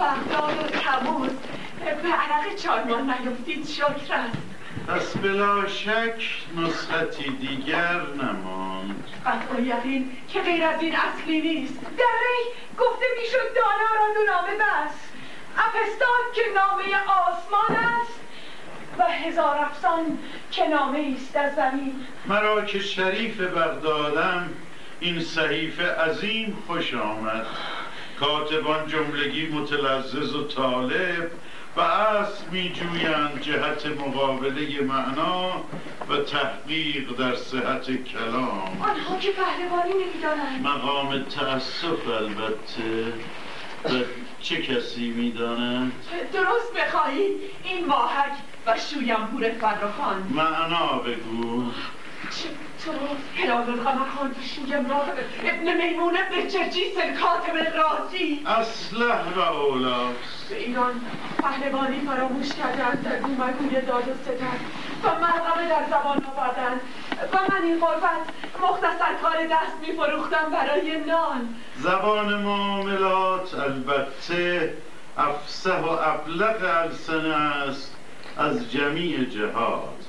بغداد و تموز به عرق چارمان نیفتید شکر است پس بلا شک نسختی دیگر نماند. قطع یقین که غیر از این اصلی نیست. در ری گفته می‌شد دانا را دو نامه بس اپستان که نامه آسمان است و هزار افسان که نامه است از زمین. مرا که شریف بغدادم این صحیفه عظیم خوش آمد. کاتبان جملگی متلذذ و طالب و اصل می جویند جهت مقابله معنا و تحقیق در صحت کلام. آنها که پهلوانی نمی‌دانند. مقام تأسف البته. و چه کسی می‌داند؟ درست بخواهید این ماهک و شویمپور فرخان. معنا بگو. چطور هلال القمر خان و شویم را ابن میمون ابن جرجیس الکاتب الرازی اسلح و اولاست به ایران پهلوانی فراموش کردند در گومگوی داد و ستد و مرغمه در زبان آوردن و من این غربت مختصر کار دست می فروختم برای نان زبان معاملات البته افسه و ابلغ السنه است از جمیع جهات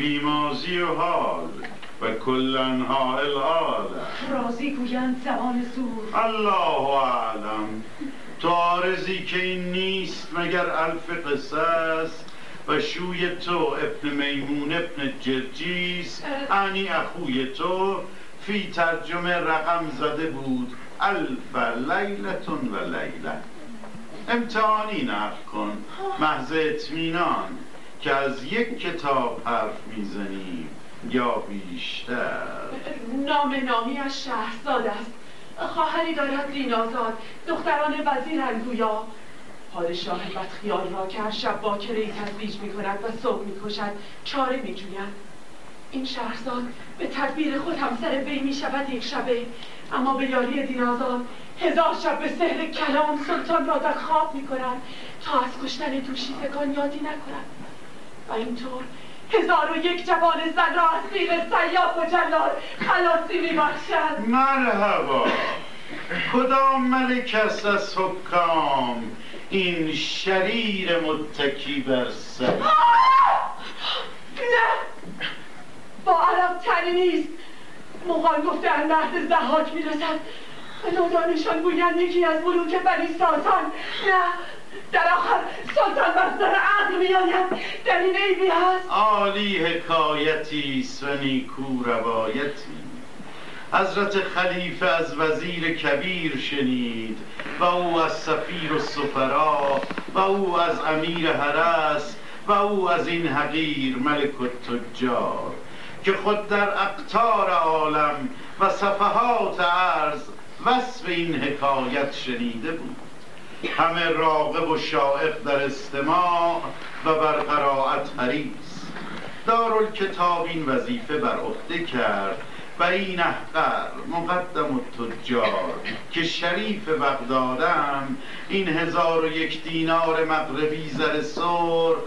فی مازی و حال و کلنها الحال رازی گویند زبان زور الله اعلم. تو عارضی که این نیست مگر الف قصه است و شوی تو ابن میمون ابن جرجیس. انی اخوی تو فی ترجمه رقم زده بود. الف لیلتون و لیله امتحانی نقل کن. محض اطمینان. که از یک کتاب حرف می‌زنیم یا بیشتر؟ نام نامی از شهرزاد است. خواهری دارد دینازاد دختران وزیر گویا پادشاه بدخیال را که هر شب باکره ای تزویج می کند و صبح می کشد چاره می جوید. این شهرزاد به تدبیر خود همسر وی می شود یک شبه. اما به یاری دینازاد هزار شب به سحر کلام سلطان را در خواب می کند تا از کشتن دوشی تکان یادی نکند. و اینطور هزار و یک جوان زن را از زیر سیاف و جلال خلاصی میبخشد. مرحبا. کدام ملک است از حکام؟ این شریر متکی بر سر. نه! با عرب تنی نیست. مغان گفته مهد زحاک می‌رسد. و نادانشان گویند یکی از ملوک بنی ساسان. نه! در آخر سلطان مصدر عقل میآید. در این عیبی هست. عالی حکایتی و نیکو روایتی. حضرت خلیفه از وزیر کبیر شنید و او از سفیر و سفرا و او از امیر حرس و او از این حقیر ملک التجار که خود در اقتار عالم و صفحات عرض وصف این حکایت شنیده بود. همه راغب و شائق در استماع و بر قرائت حریص. دارالکتاب این وظیفه بر عهده کرد و این احقر مقدم و که شریف بغدادم این هزار و یک دینار مغربی زر سرخ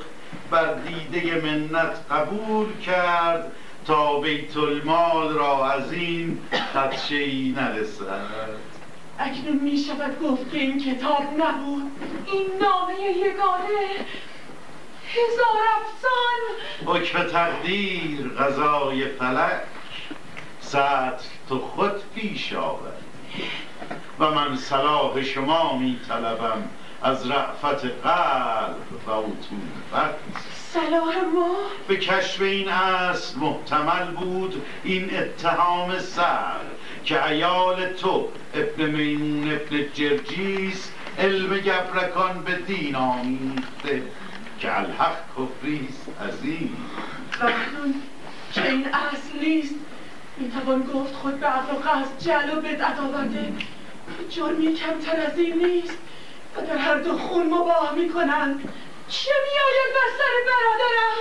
بر دیده منت قبول کرد تا بیت المال را از این خدشه ای نرسد. اکنون می شود گفت که این کتاب نبود. این نامه یگانه. هزار افسان. حکم تقدیر غذای فلک. سطر تو خود پیش آور. و من صلاح شما می طلبم از رعفت قلب و عطوفت صلاح ما؟ به کشف این اصل محتمل بود این اتهام سر. که ایال تو ابن میمون ابن جرجیس علم گبرکان به دین آمیخته که الحق کفریست عظیم و اکنون که این اصل نیست؟ می توان گفت خود به عقل قصد جل و بدعت آورده. جرمی کمتر از این نیست. و در هر دو خون مباه می کنند چه می آید بر سر برادرم؟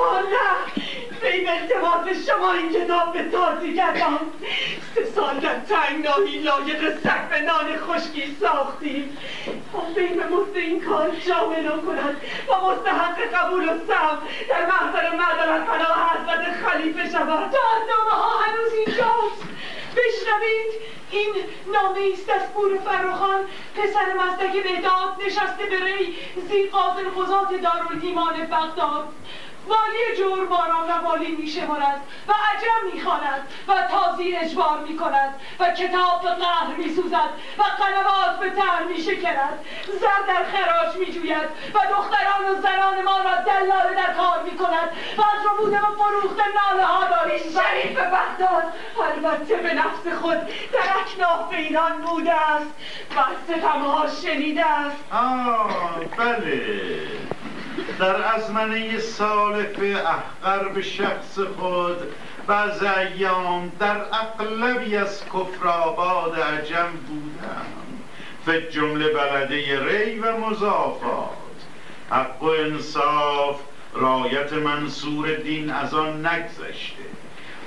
آه نه به التماس شما این کتاب به تازی کردم سه سال در تنگناهی لایق سقف نان خشکی ساختیم. تا بین مست این کار جامعه کند و مستحق قبول و سم در محضر معدلت پناه حضرت خلیفه شود. نامه ها هنوز اینجاست. بشنوید؟ این نامه است از پور فرخان پسر مستک بهداد نشسته به ری. زیر قاضر قضات دارالایمان بغداد. والی جور باران و والی می شمارد و عجم می خاند و تازی اجبار می کند و کتاب به قهر می سوزد و قنوات به تر می شکرد زر در خراش می جوید و دختران و زنان ما را دلاله در کار می کند و از ربوده و فروخت ناله ها داریم. شریف بغداد البته به نفس خود در اکناف ایران بوده است. و ستمها شنیده است. آه بله. در ازمنه سالف احقر به شخص خود بعض ایام در اقلبی از کفرآباد عجم بودم. فکر جمله بلده ری و مضافات. حق و انصاف رایت منصور دین از آن نگذشته.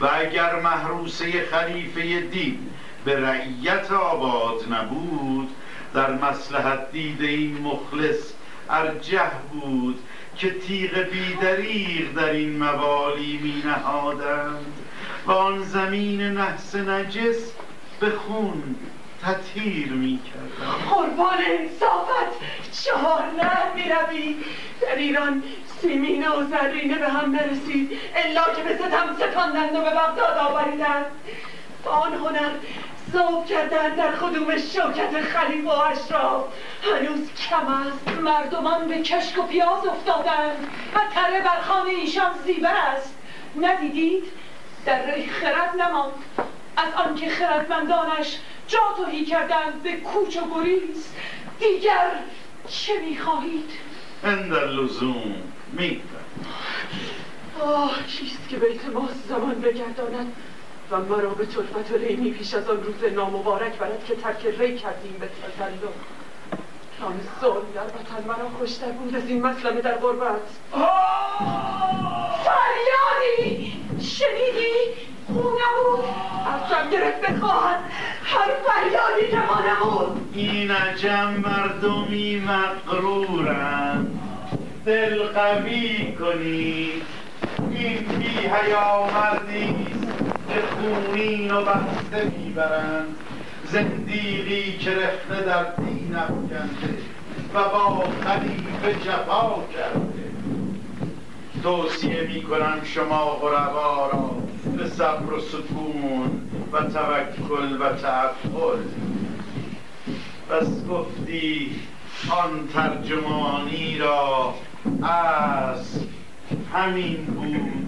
و اگر محروسه خلیفه دین به رعیت آباد نبود در مسلحت دیده این مخلص ارجه بود که تیغ بیدریغ در این موالی می نهادند. و آن زمین نحس نجس به خون تطهیر می کردند. قربان انصافت چهار نه می روی. در ایران سیمینه و زرینه به هم نرسید الا که به ستم سپاندند و به بغداد آوریدند. آن هنر ذوب کردن در خدوم شوکت خلیفه و اشراف هنوز کم است. مردمان به کشک و پیاز افتادند و تره بر خانه ایشان زیبر است. ندیدید؟ در ری خرد نماند. از آنکه خردمندانش جا توهی کردند به کوچ و گریز. دیگر چه می‌خواهید؟ اندر لزوم می آه چیست که بیت ما زمان بگرداند؟ و مرا به طرفت و ریمی پیش از آن روز نامبارک برد که ترک ری کردیم به تزلم کام ظلم در وطن مرا خوشتر بود از این مسلمه در غربت. فریادی! شنیدی؟ خون نبود ازم گرفته خواهد. هر فریادی که ما نمود این عجم مردمی مقرورند دل قوی کنید. این بی حیا مردیست که خونین و بسته می‌برند. زندیقی که رخته در دین افکنده و با خلیفه جفا کرده. توصیه می‌کنم شما غربا را به صبر و سکون و توکل و تعقل پس گفتی آن ترجمانی را از همین بود.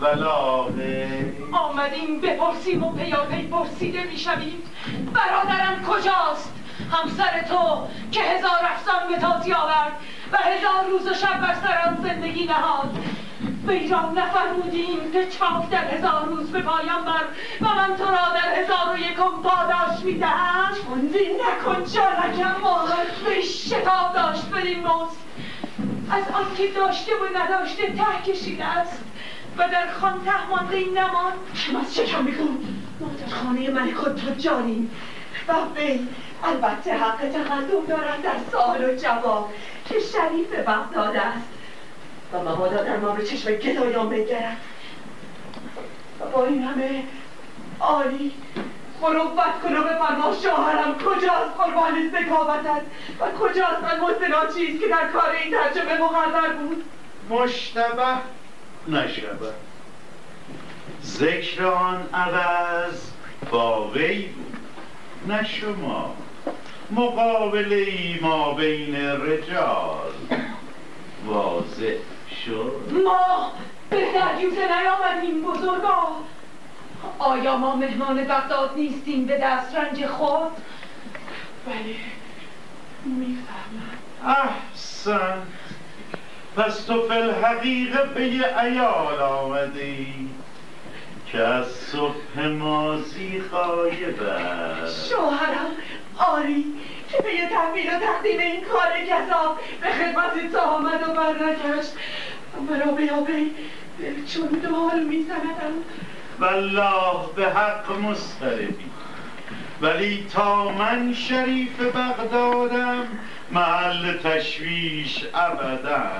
ولاغه آمدیم بپرسیم و پیاپی پرسیده می‌شوید برادرم کجاست؟ همسر تو که هزار افسان به تازی آورد و هزار روز و شب بر سر آن زندگی نهاد. وی را نفرمودیم که چاک در هزار روز به پایان بر و من تو را در هزار و یکم پاداش می‌دهم. تندی نکن جانکم مادر وی شتاب داشت بدین مزد از آنکه داشته و نداشته ته کشیده است. و در خان ته مانده این نمان کم از چشم میگو ما در خانه من خود تجاریم و وی البته حق تقدم دارد در سال و جواب که شریف بغداد است. و مبادا در ما به چشم گدایان بنگرد و با این همه عالی مروت کن و بفرما شوهرم کجاست قربان ذکاوتت و کجاست آن مزد چیز که در کار این ترجمه مقرر بود؟ مشتبه نشبه ذکر آن عوض با وی بود نه شما. مقابله ای ما بین رجال. واضح شد؟ ما به دریوزه نیامدیم بزرگا. آیا ما مهمان بغداد نیستیم به دسترنج خود؟ بله می‌فهمم. احسن. پس تو فی الحقیقه به یه ایال آمدی که از صبح مازی غایب است. شوهرم آری که به یه تحویل و تقدیم این کار گذاب به خدمت تو آمد و برنگشت مرا بیابی دل چون دار میزندم. والله به حق مستربی ولی تا من شریف بغدادم محل تشویش ابدا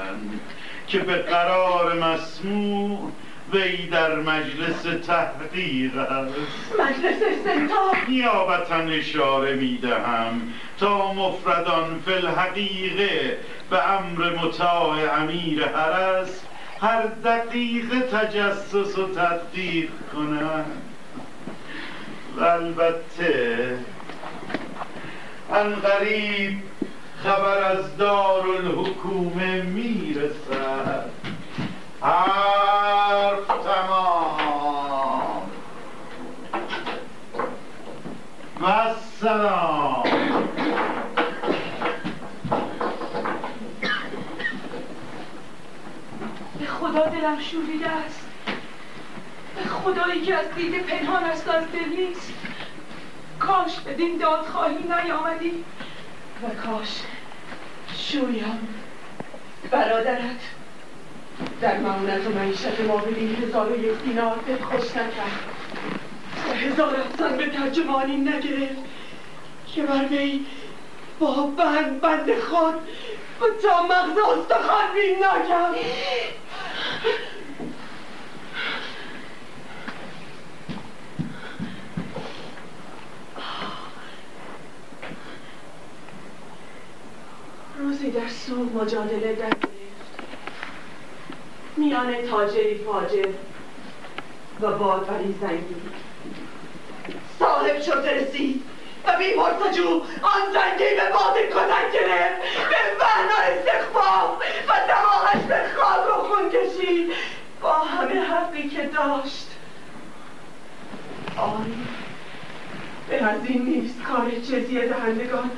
که به قرار مسموع وی در مجلس تحقیق است. مجلس استنتاق. نیابتا اشاره می‌دهم تا مفردان فی الحقیقه به امر مطاع امیر حرس هر دقیقه تجسس و تدقیق کنند. و البته ان قریب خبر از دارالحکومه می‌رسد. حرف تمام. و به خدا دلم شوریده است. به خدایی که از دید پنهان است از دل نیست. کاش بدین دادخواهی نیامدی. و کاش. شویم برادرت. در معونت و معیشت ما بدین هزار و یک دینار دل خوش نکرد. و هزار افزن به ترجمانی نگرفت که بر وی با بند بند خود و تا مغز استخوان بین نکرد. روزی در سوق مجادله در گرفت. میان تاجری فاجر و بادبری زنگی. صاحب شد رسید و بی مرتجو آن زنگی به باطل کتک گرفت. به و استخفاف و دماغش به خاک و خون کشید. با همه حقی که داشت. آن به از این نیست کار جزیه دهندگان.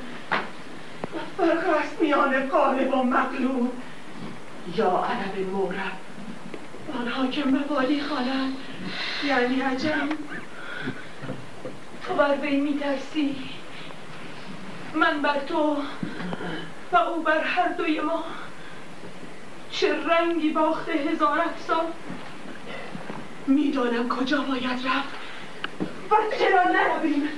و فرق است میان غالب و مغلوب یا عرب مورب آنها که موالی خالند یعنی عجم. تو بر وی میترسی. من بر تو و او بر هر دوی ما. چه رنگی باخته هزار افسان. می‌دانم کجا باید رفت. و چرا نرویم؟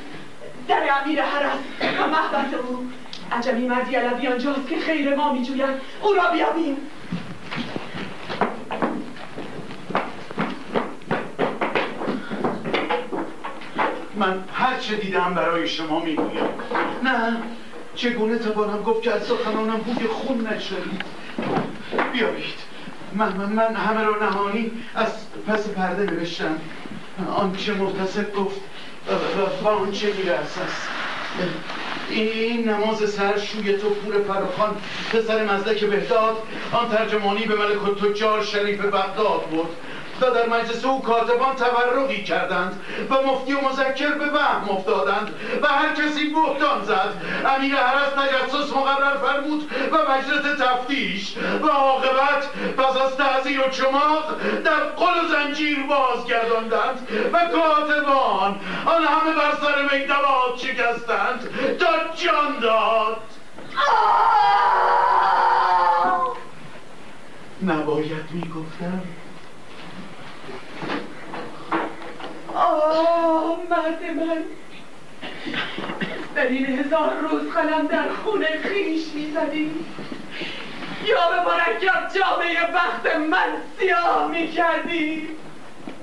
در امیر حرس و محبت او. عجمی مردی علوی آنجاست که خیر ما میجوید. او را بیابیم. من هر چه دیدم برای شما می‌گویم. نه چگونه توانم گفت که از سخنانم بوی خون نشدید بیایید. من, من, من همه رو نهانی از پس پرده نوشتم. آنچه محتسب گفت و, آنچه میرس است این نماز سر شوی تو پور فراخان پسر مزدک بهداد آن ترجمانی به ملک تجار شریف بغداد بود. و در مجلس او کاتبان تورقی کردند و مفتی و مذکر به وهم افتادند و هر کسی بهتان زد. امیر حرس تجسس مقرر فرمود و مجلس تفتیش و عاقبت پس از تعذیر و چماق در قل و زنجیر بازگرداندند و کاتبان آن همه بر سر میدوات شکستند. تا جان داد. نباید می‌گفتم. آه مرد من. در این هزار روز قلم در خونه خیش می‌زدی. یا به مرکب جامعه بخت من سیاه می‌کردی.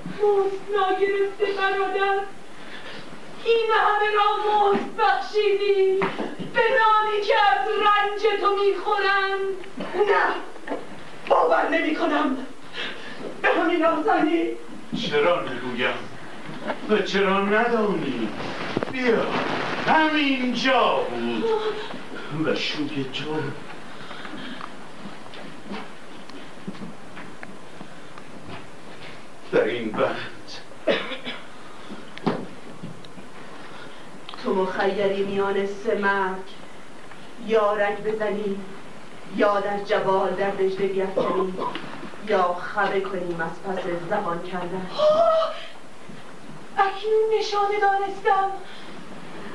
مست ناگرفته برادر. این همه را مست بخشیدی. به نانی که از رنج تو می‌خورند نه باور نمی کنم به همین آسانی چرا نگویم؟ و چرا ندانی بیا. همینجا بود. و شوی تو. در این بند تو مخیری میان سه مرگ. یا رنگ بزنی یا در جوال در دجله بیفتنی یا خبه کنیم از پس زبان کردن. اکنون نشانه دانستم.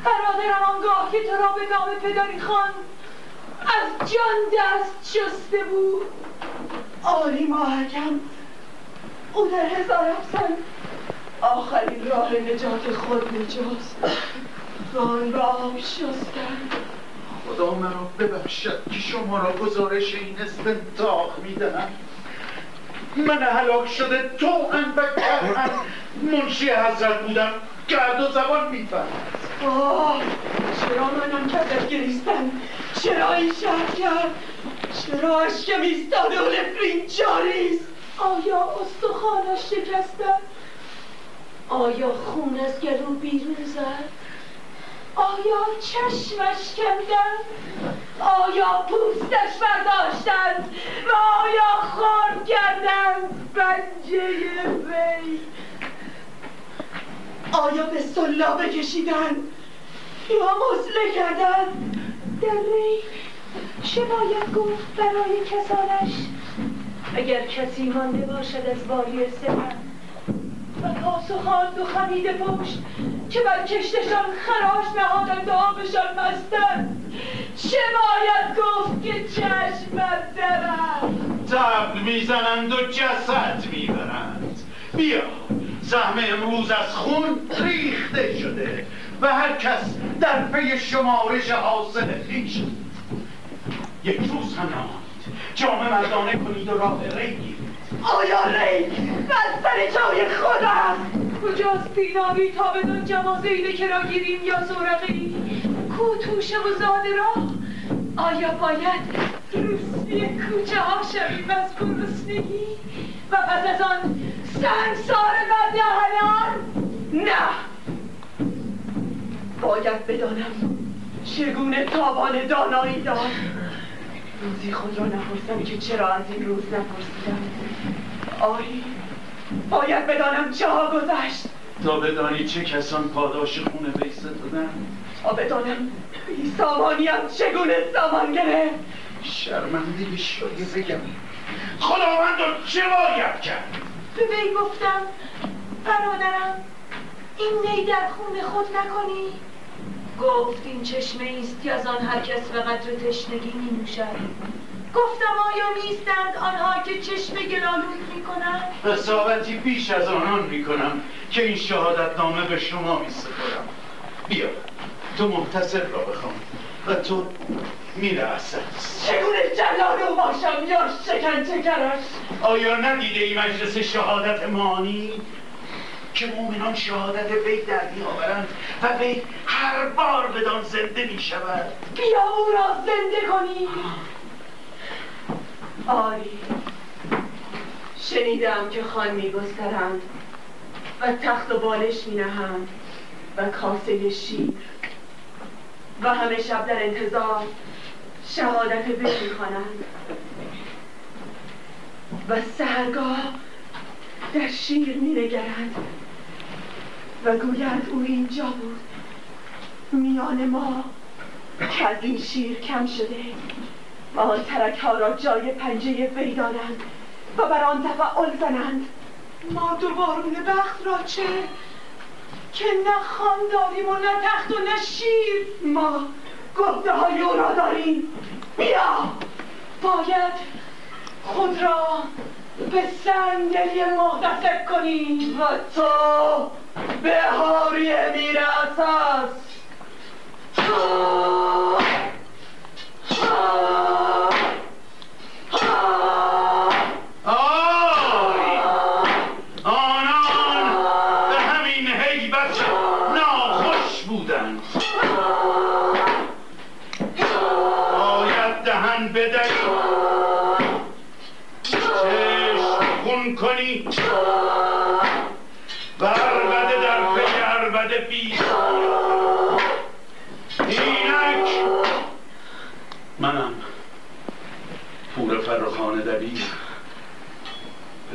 برادرم آنگاه که تو را به نام پدری خان از جان دست شسته بود. آری ماهکم او در هزار افسان آخرین راه نجات خود نجاست. آن را شستن. خدا مرا ببخشد که شما را گزارش این استنتاق می‌دهم. من هلاک شده تو و کرم منشی حضرت بودم. گرد و زبان می‌فهمد آه چرا منم کرد گریستن چرا این شهر کرد؟ چرا اشکم ایستاده و نفرین جاریست؟ آیا استخوانش شکستن آیا خون از گلو بیرون زد؟ آیا چشمش کندن آیا پوستش برداشتن؟ و آیا خورد کردن؟ بنجه وی. آیا به سلا بکشیدن؟ یا مزله کردن؟ در ری چه باید گفت برای کسانش. اگر کسی مانده باشد از باری و پاسخان دو خمیده پشت که بر کشتشان خراش نهادند و آبشان مستند چه باید گفت که چشمت درد تبل می‌زنند و جسد می‌برند. بیا زحمه امروز از خون ریخته شده و هر کس در پی شمارش حاصل خویش. یک روز هم نمانید جامعه مردانه کنید و راه ری آیا ری بستر جای خود است کجاست بینایی تا بدان جمازه که را گیریم یا زورقی؟ کو توشه و زاده را؟ آیا باید روسوی کوچه ها شویم از گرسنگی؟ و پس از آن سنگسار بدهنان نه. باید بدانم چگونه تاوان دانایی داد روزی خود را نپرسم که چرا از این روز نپرسیدم. آری باید بدانم چه ها گذشت. تا بدانی چه کسان پاداش خون وی ستدن تا بدانم بی سامانیم چگونه سامان گرفت. شرمنده شایه بگم. خداوند رو چه باید کرد؟ به وی گفتم برادرم این نی در خون خود نکنی. گفت این چشمه ایست که از آن هر کس به قدر تشنگی می نوشد. گفتم آیا نیستند آنها که چشم گلالود می کنند؟ حسابتی بیش از آنان می کنم که این شهادت نامه به شما می سپرم بیا تو محتصر را بخوان و تو میره اسد چگونه جلاد او باشم یا شکن چکرش؟ آیا ندیده ای مجلس شهادت مانی؟ که مؤمنان شهادت وی در میآورند و وی هر بار بدان زنده می شود بیا او را زنده کنی. آری. شنیدم که خان می گسترند و تخت و بالش می نهند و کاسه شیر. و همه شب در انتظار شهادت وی می خوانند و سهرگاه در شیر می نگرند و گویند او اینجا بود. میان ما که این شیر کم شده. آن ترک ها را جای پنجه وی دارند و بر آن تفعال زنند. ما دوبارون بخت را چه؟ که نه خان داریم و نه تخت و نه شیر. ما گفته های او را داریم. بیا! باید خود را به صندلی محتسب کنی و تو به هاری امیر اساس. آی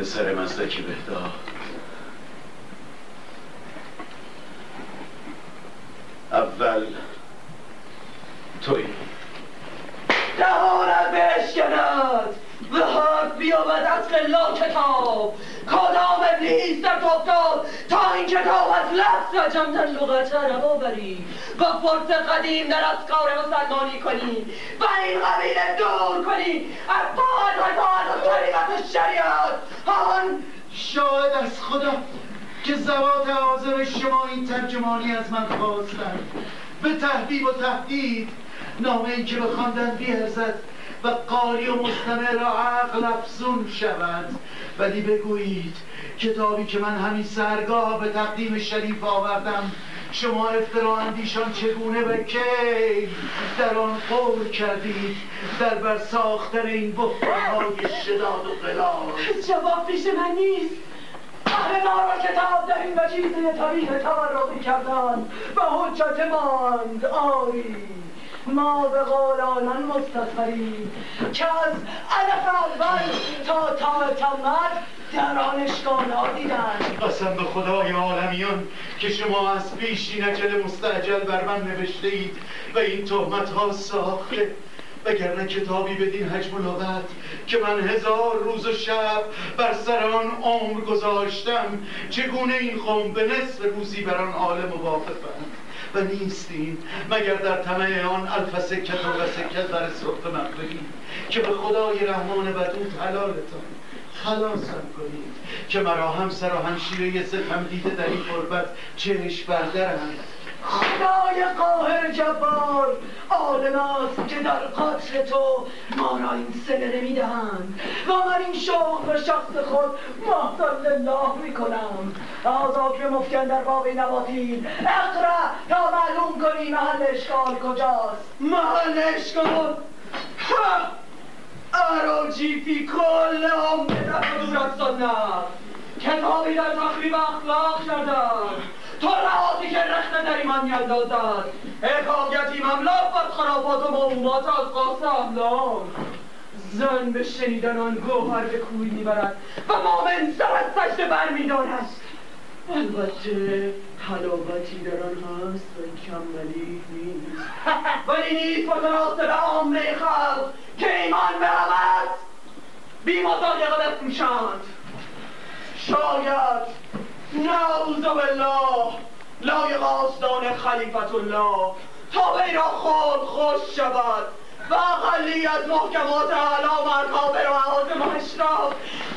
پسر مزدک بهداد اول توی. دهانت بشکند و حق بیابد از لا کتاب. کدام ابلیس در افتاد تا این کتاب از لفظ و جمع در لغت عرب آوری. و فرس قدیم در افکار مسلمانی کنی. و این قبیله دور کنی. از طاعت و طاعت و و شریعت. آن شاهد از خدا که زوات عازم شما این ترجمانی از من خواستند. به تهدید و تهدید نامه ای که بخواندن بیارزد و قاری و مستمع را عقل افزون شود. ولی بگویید کتابی که من همین سرگاه به تقدیم شریف آوردم شما افترا اندیشان چگونه به کی؟ در آن قول کردید در بر ساختن این بحرانهای شداد و قلال جواب پیش من نیست. اهل نارا کتاب در این وجیزه طریق تورقی کردن و حجت ماند آری. ما به قول آنان مستصغریم که از علف اول تا تا تمت در آن اشکالات دیدن. قسم به خدای عالمیان که شما از پیش این عجل مستعجل بر من نوشته اید و این تهمت ها ساخته. وگرنه کتابی بدین حجم و که من هزار روز و شب بر سر آن عمر گذاشتم چگونه این قوم به نصف روزی بر آن عالم موافقند و نیستیم مگر در طمع آن الف سکت و سکت بر صحف مقبری که به خدای رحمان ودود حلالتان خلاصم کنید که مرا همسر و همشیره ستم دیده در این قربت چشم بردرند. خدای قاهر جبار عالم است که در قتل تو ما را این سله نمی‌دهند و من این شوق به شخص خود محضر لله می‌کنم. آزا که مفکن در باب نباتین. اقرا تا معلوم کنی محل اشکال کجاست. محل اشکال؟ اراجی فی کل عمر در دورت سنت کتابی در تخریب اخلاق کردن تو رهاتی که رخت در ایمان میاندازد. حکایتی مملاک از خرافات و موهومات از قاس املاک زن به شنیدن آن گوهر به کوی می‌برد و مؤمن سر از سجده برمیدارد. البته حلاوتی در آن هست و کمالی نیست. ولی نیست متناسب عامه خلق که ایمان همه بی مضایقه بفروشند شاید نعوذ بالله. لایق آستان خلیفت الله تا وی را خود خوش شود. و اقلی از محکمات اعلا مرکابر و عوازم و اشراف.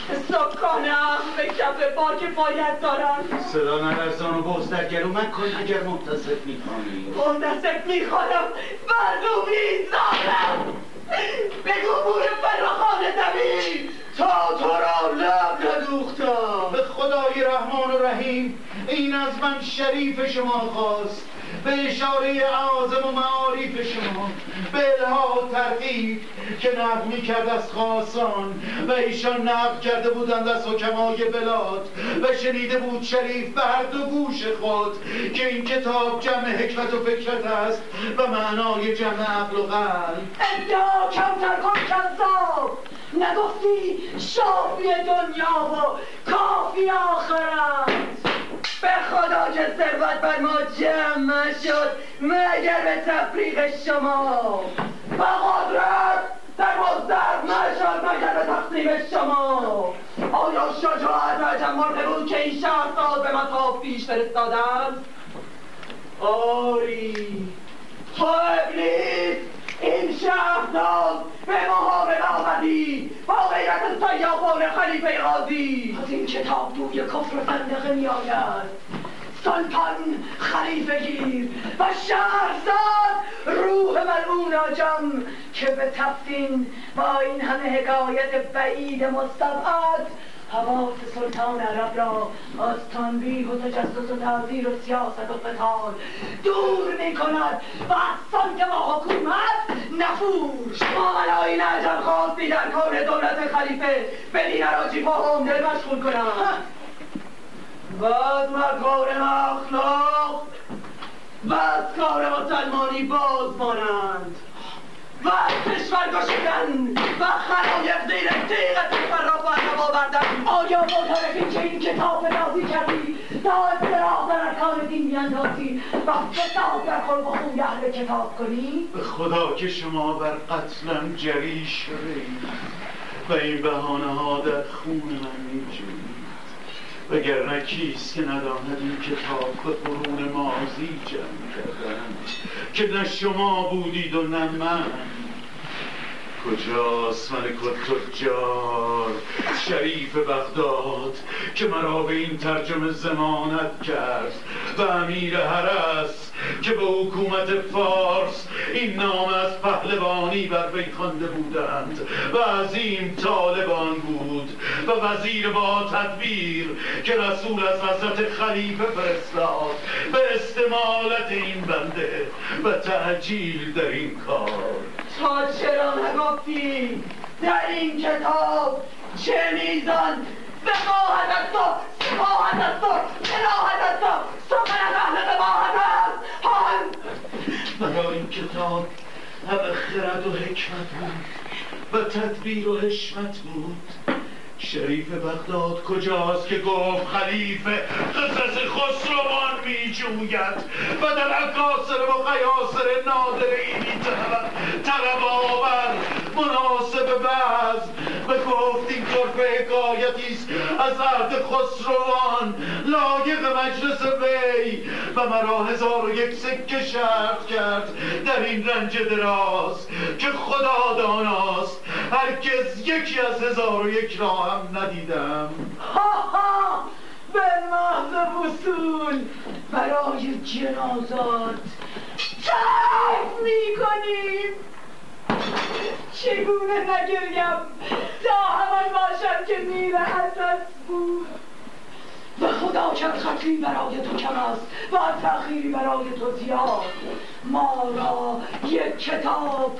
که سکان عقل به کف با کفایت دارند صدا نلرزان و بغز در گلو من کن اگر منتصف می‌خوانی. منتصف می‌خوانم. مردمی زارم بگو بور فراخان زمین تا تو را لب ندوختم. به خدای رحمان و رحیم این از من شریف شما خواست. به اشاره اعاظم و معاریف شما به الها و ترغیب که نقل می کرد از خاصان. و ایشان نقل کرده بودند از حکمای بلاد. و شنیده بود شریف به هر دو گوش خود که این کتاب جمع حکمت و فکرت است و معنای جمع عقل و قلب. ادعا کمتر کن کذاب! نگفتی شافی دنیا و کافی آخرت به خدا که ثروت بر ما جمع شد مگر به تفریق شما. و قدرت در مزدر نشد مگر به تقسیم شما. آیا شجاعت عجم مرده بود که این شهر سال به مطاف پیش فرستادند آری تو ابلیس این شهرداد به مهابل آمدی با غیرت سیابان خلیفه قاضی از این کتاب بوی کفر و زندقه می آید سلطان خلیفه گیر و شهرزاد روح ملعون آجم که به تفتین با این همه حکایت بعید مستبعد حواس سلطان عرب را از تنبیه و تجسس و تعذیر و سیاست و قتال دور می کند و از سمت و حکومت نفور شما این عجل خواستی در کار دولت خلیفه به دین عراجی با دل مشغول کنم. از مکارم اخلاق و از کار مسلمانی باز مانند. و کشور گشودن و خلایق زیر تیغ تصرف و عقب آوردن. آیا معترفی که این کتاب نازی کردی؟ تا اضطراب در ارکان دین بیندازی و فساد در و خوی اهل کتاب کنی؟ به خدا که شما بر قتلم جری شده و این بهانه ها در خون من میجویید. وگرنه کیست که نداند این کتاب به قرون ماضی جمع کردن که نه شما بودید و نه من. کجاست ملک تجار شریف بغداد که مرا به این ترجمه زمانت کرد و امیر حرس که به حکومت فارس این نام از پهلوانی بر وی خوانده بودند و عظیم طالبان بود و وزیر با تدبیر که رسول از حضرت خلیفه فرستاد به استمالت این بنده و تعجیل در این کار. تا چرا نگفتی؟ در این کتاب چه میزان؟ وقاحت است و سفاحت است و جراحت است و سخن از اهل قباحت است. و در این کتاب همه خرد و حکمت بود و تدبیر و حشمت بود. شریف بغداد کجاست که گفت خلیفه؟ قصص خسروان می جوید و در اکاسر و قیاسر نادر اینی طلب. طلب آور مناسب بعض و گفت این طرف حکایتیست از عهد خسروان لایق مجلس وی. و مرا هزار و یک سکه شرط کرد در این رنج دراز که خدا داناست. هرگز یکی از هزار و یک را هم ندیدم. ها ها به محض وصول برای جنازات تعریف می‌کنیم. چگونه نگریم تا همان باشد که میر حسن بود. و خدا کرد خطی برای تو کم است و تأخیری برای تو زیاد. ما را یک کتاب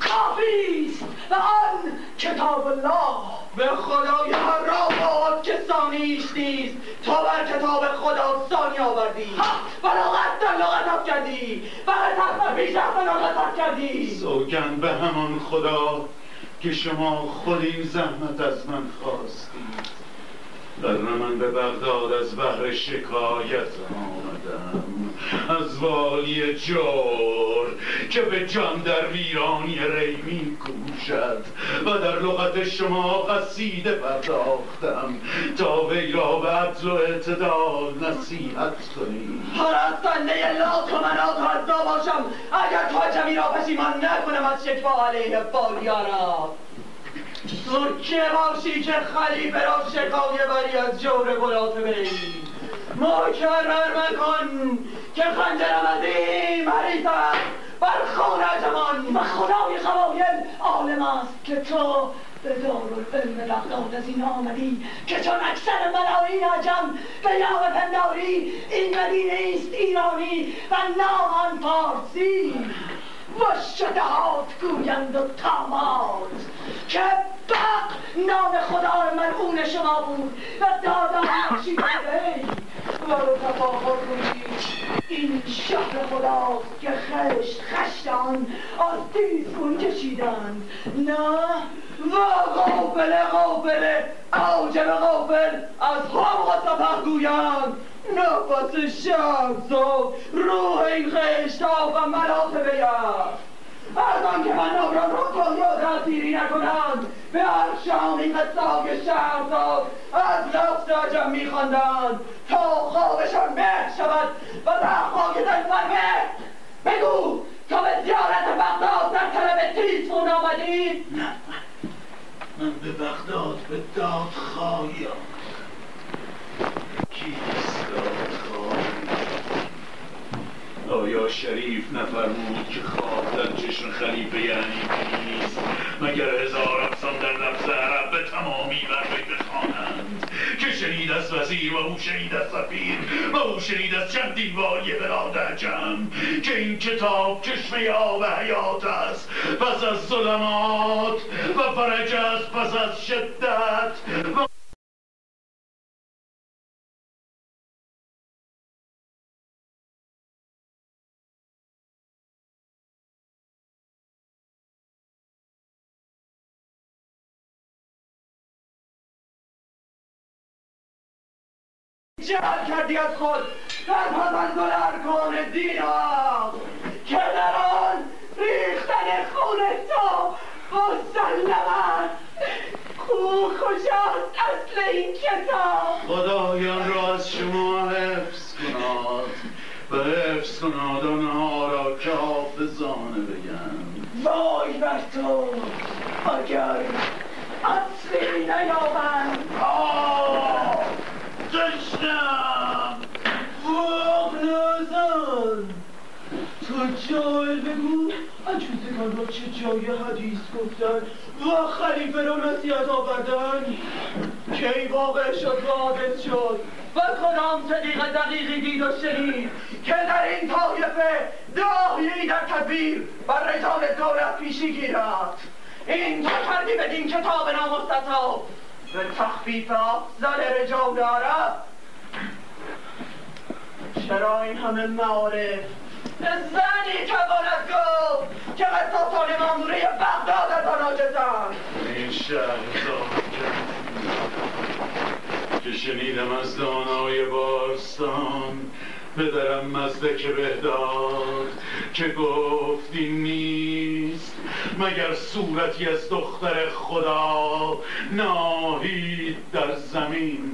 کافی است و آن کتاب الله. به خدای هر را باد که ثانیش نیست تا بر کتاب خدا ثانی آوردی. و لغت در لغت افکندی و قطعت پیش لغت کردی. سوگند به همان خدا که شما خود این زحمت از من خواستید در من به بغداد از بحر شکایت آمدم. از والی جور که به جان در ویرانی ری می کوشد و در لغت شما قصیده پرداختم تا وی را به عدل و اعتدال نصیحت کنید پرستنده لات و منات عزا باشم. اگر تا جمی را پشیمان نکنم از شکوا علیه بالیارا تو که باشی که خلیفه را شکایه بری از جور بلات وی مکرر مکن که خنجرم از این حریف است بر خون جمان و خدای قبایل عالم است که تو به دارالعلم بغداد از این آمدی که چون اکثر ملاعین عجم به یاغ پنداری این مدینه است ایرانی و نام آن فارسی. و شدهات گویند و تامات که بق نام خدا ملعون شما بود و دادان بخشید وی و رو تفاخر این شهر خداست که خشت خشت آن از تیزگون کشیدند. نه و غافل غافل عاجب غافل از خام و سفر گویند نفس شمس و روح این خشت و بیاد از آن که من را رو یا تأثیری نکنند به هر شام این قصای شهرزاد از لفظ عجم میخواندند تا خوابشان مهر شود و زخمای دلبر مهر بگو تا به زیارت بغداد در طلب تیزفون آمدید. نه. من به بغداد به داد خواهی کیست داد آیا شریف نفرمود که خواب در چشم خلیفه یعنی نیست. مگر هزار افسان در لفظ عرب به تمامی بر بخوانند؟ که شنید از وزیر و او شنید از سفیر و او شنید از چندین والی برادر جمع. که این کتاب چشمه آب حیات است. پس از ظلمات و فرج است پس از شدت و جهل کردی از خود. در پسند ارکان دینار که در آن ریختن خون تو. مسلم کو کجاست اصل این کتاب؟ خدایان را از شما حفظ کناد. و حفظ کناد آنها را که حافظانه بگن. وای بر تو. اگر اصلی نیابند. آه! دشتم واق نزن. تو جای بگو. عجوزگان را چه جای حدیث گفتن. و خلیفه را نصیحت آوردن. کی واقع شد و حادث شد. و کدام صدیق دقیقی دید و شنید. که در این طایفه داهیی در تدبیر و رجال دولت پیشی گیرد این تا کردی بدین کتاب نامستطاب. به تخفیف افضل رجال عرب چرا این همه معارف؟ زنی تواند گفت که قصاصان ماموره بغداد از آن عاجزند این شهرزاد که شنیدم از دانای باستان پدرم مزدک بهداد که گفتی نیست. مگر صورتی از دختر خدا ناهید در زمین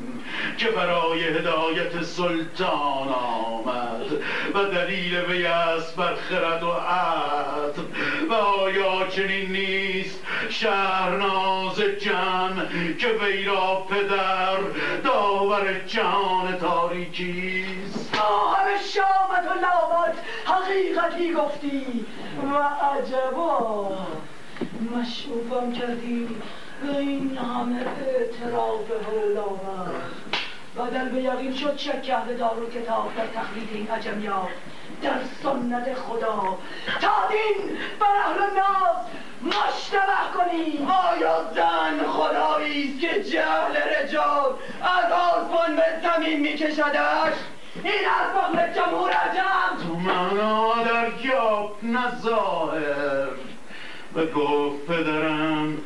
که برای هدایت سلطان آمد و دلیل وی است بر خرد و عدل و آیا چنین نیست شهرناز جمع که وی را پدر داور جان تاریکیست همه شامت و لامت حقیقتی گفتی و عجبا مشروفم کردی به این همه اعتراف هلاوت بدل به یقین شد شک کرده دار و کتاب در تقلید این عجمیات در سنت خدا تا دین بر اهل ناز مشتبه کنی آیا زن خدایی است که جهل رجال از آسمان به زمین میکشدش؟ این از بغل جمهور عجم. تو معنا در گیاب نظاهر و گفت پدرم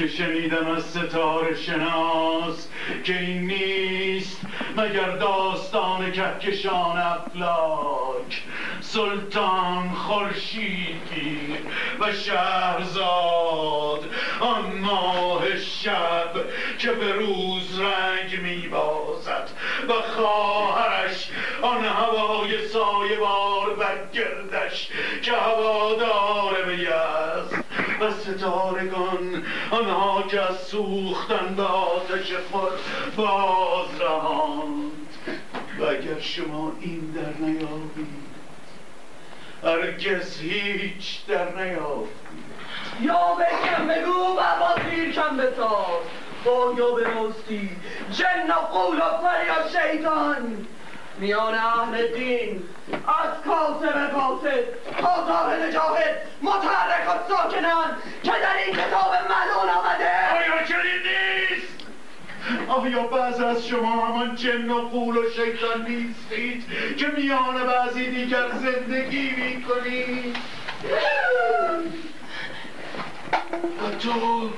که شنیدم از ستاره شناس که این نیست مگر داستان کهکشان افلاک. سلطان خورشیدی و شهرزاد آن ماه شب که به روز رنگ میبازد و خواهرش آن هوای سایبار بر گردش که هوادار وی است و ستارگان آنها که از سوختن به آتش خود باز رهاند. و اگر شما این در نیابید هرگز هیچ در نیابید. یا بکن بگو و با کم بساز با یا به جن و قول و فریاد شیطان. میان اهل دین. از کاسب فاسد تا صاحب نجاهد متحرک و ساکنن که در این کتاب ملعون آمده. آیا چنین نیست؟ آیا بعض از شما همان جن و قول و شیطان نیستید که میان بعضی دیگر زندگی می‌کنید؟ و تو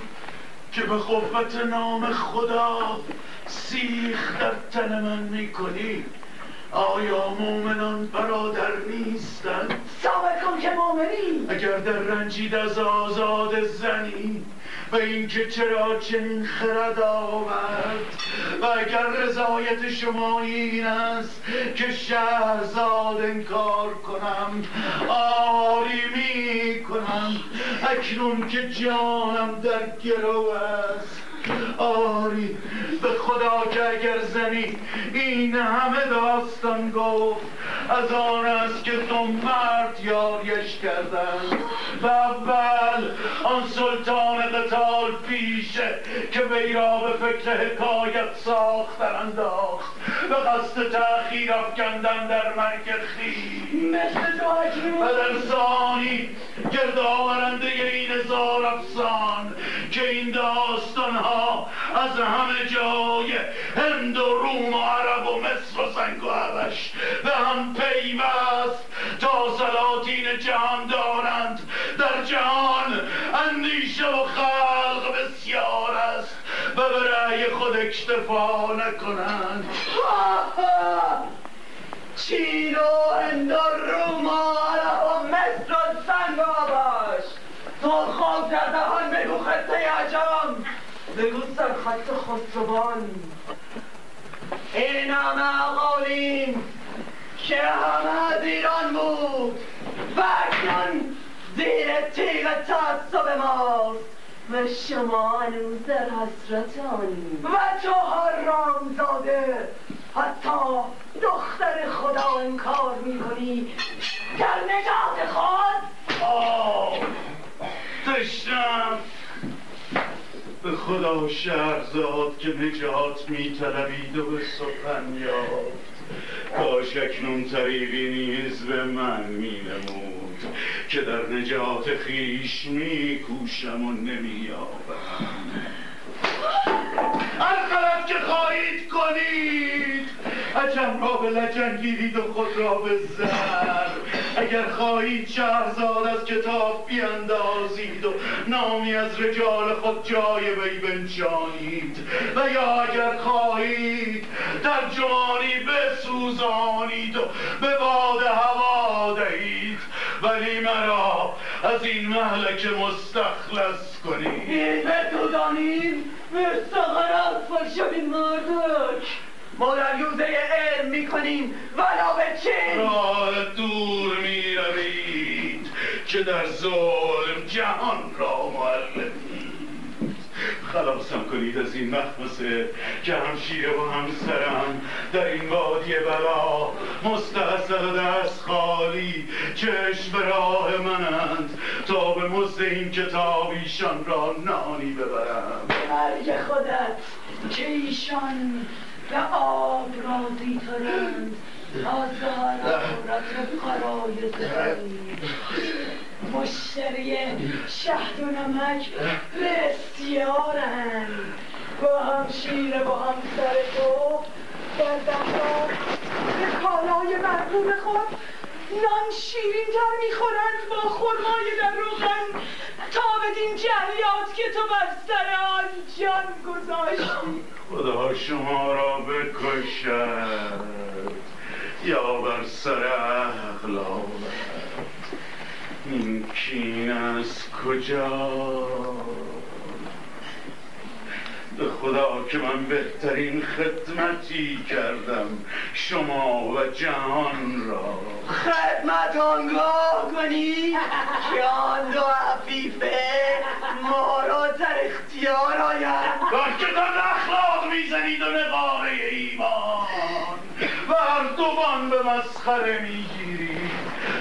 که به قوت نام خدا سیخ در تن من می‌کنی؟ آیا مؤمنان برادر نیستند؟ ثابت کن که مؤمنی. اگر در رنجید از آزاد زنی و اینکه چرا چنین خرد آورد و اگر رضایت شما این است که شهرزاد انکار کنم آری می کنم اکنون که جانم در گرو است. آری به خدا که اگر زنی این همه داستان گفت از آن است که تو مرد یاریش کردن. و اول آن سلطان قتال پیشه که وی را به فکر حکایت ساختن انداخت. به قصد تأخیر افکندن در مرگ خیش مثل و در ثانی گرد آورنده این هزار افسان که این داستان ها از همه جای هند و روم و عرب و مصر و سنگ و حبش به هم پیوست تا سلاطین جهان دارند. در جهان اندیشه و خلق بسیار است. و به رأی خود اکتفا نکنند. چین و هند و روم و عرب و مصر و سنگ و آبش تو خاک در دهان بگو خطه عجم. بگو سرخط خسروان این همه اقالیم که همه از ایران بود و اکنون زیر تیغ تعصب ماست. و شما هنوز در حسرت و تو حرام زاده حتی دختر خدا انکار می‌کنی. در نجات خود. آه. دشتم به خدا شهرزاد که نجات میطلبید و به سخن یافت. کاش اکنون طریقی نیز به من مینمود که در نجات خیش میکوشم و نمییابم. هر غلط که خواهید کنید عجم را به لجن گیرید و خود را به زر. اگر خواهید شهرزاد از کتاب بیاندازید و نامی از رجال خود جای وی بنشانید. و یا اگر خواهید در جوانی بسوزانید و به باد هوا دهید. ولی مرا از این محلک مستخلص کنید. این بسوزانید مستقر فرشبین مردک ما در یوزه علم می‌کنیم. ولا به چین. راه دور می روید که در ظلم جهان را معلمید خلاصم کنید از این مخمسه که هم شیره و هم سرم در این وادی بلا مستحصل و دست خالی چشم به راه منند تا به مزد این کتاب ایشان را نانی ببرم. مرگ خودت. که ایشان به آب راضی ترند تا ضرورت قرای مشتری شهد و نمک بسیارند. با هم شیره با هم سر تو در دفتر به کالای مرغوب خود نان شیرین تر می‌خورند با خرمای در روغن. تا بدین جریات که تو بر سر آن جان گذاشتی. خدا شما را بکشد. یا بر سر اخلاقت این کین از کجا؟ به خدا که من بهترین خدمتی کردم شما و جهان را. خدمت آنگاه کنی که آن دو عفیفه ما را در اختیار آید که در اخلاق می‌زنید و نقاره ایمان. و هر دوان به مسخره می‌گیرید.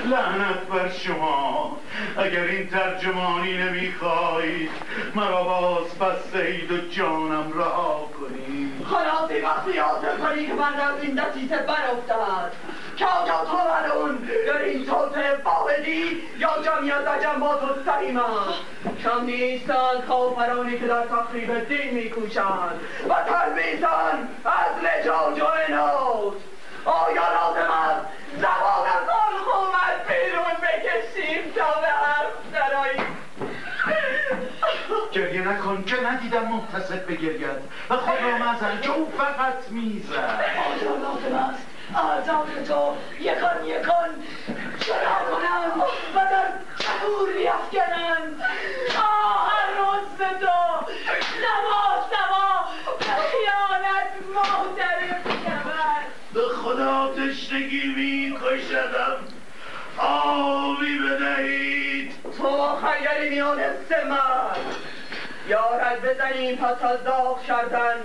لعنت بر شما. اگر این ترجمانی نمی‌خواهید مرا باز بستهید و جانم رها کنید خلاصی وقتی یاد کنی که من از این دسیسه برافتد که آجا تو اون در این توت واحدی یا جمعیت عجم با تو سلیمم کم نیستند کافرانی که در تخریب دین میکوشند. و تلبیسند از لجاج و انات آیا لازم است زبان از آن قومت بیرون بکشیم تا به حرف دراییم گریه نکن که ندیدم محتسب بگرید و خود را مزن که او فقط می‌زد. آیا لازم است آزاد تو. یکان یکان. چرا کنم؟ و در بیفکنم آه هر روز به تو سما آبی بدهید. تو خیلی میان سه مرد. یا رد بزنیم پس از داغ کردن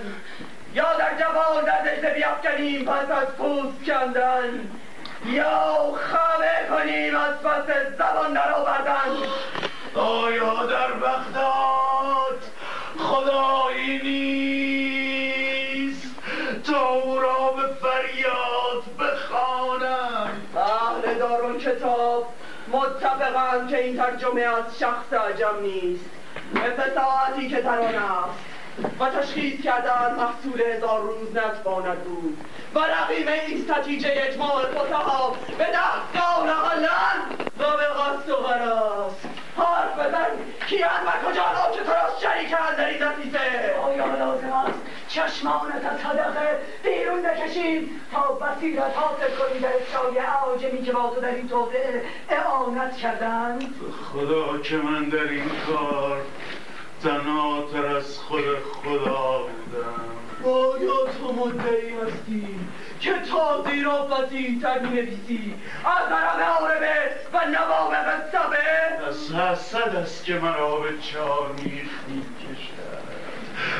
یا در جوان در دشته بیافکنیم پس از پوست کندن. یا خمه کنیم از پس زبان در آوردن. آیا در بغداد خدایی نیست تا او را به فریاد بخوانم؟ اهل دارون کتاب. متفقند که این ترجمه از شخص عجم نیست. مثل ساعتی که در است. و تشخیص کردن محصول هزار روز نتواند بود. و رقیب ایست نتیجه اجماع فسها به دستگاه نهالن و به قصد و غراز حرف بزن. کیان و کجا را که تو را شریکند در این دسیسه آیا لازم است چشمانت از صدقه بیرون نکشیم تا بصیرت حاصل کنی در افشای اعاجمی که با تو در این توطعه اعانت کردند. خدا که من در این کار تناتر از خود خدا بودم. آیا تو مدعی هستی که تا زیرافتی تر می نویسی از عرب عاربه و نواب قصبه از حسد است که مرا به چار میخ کشد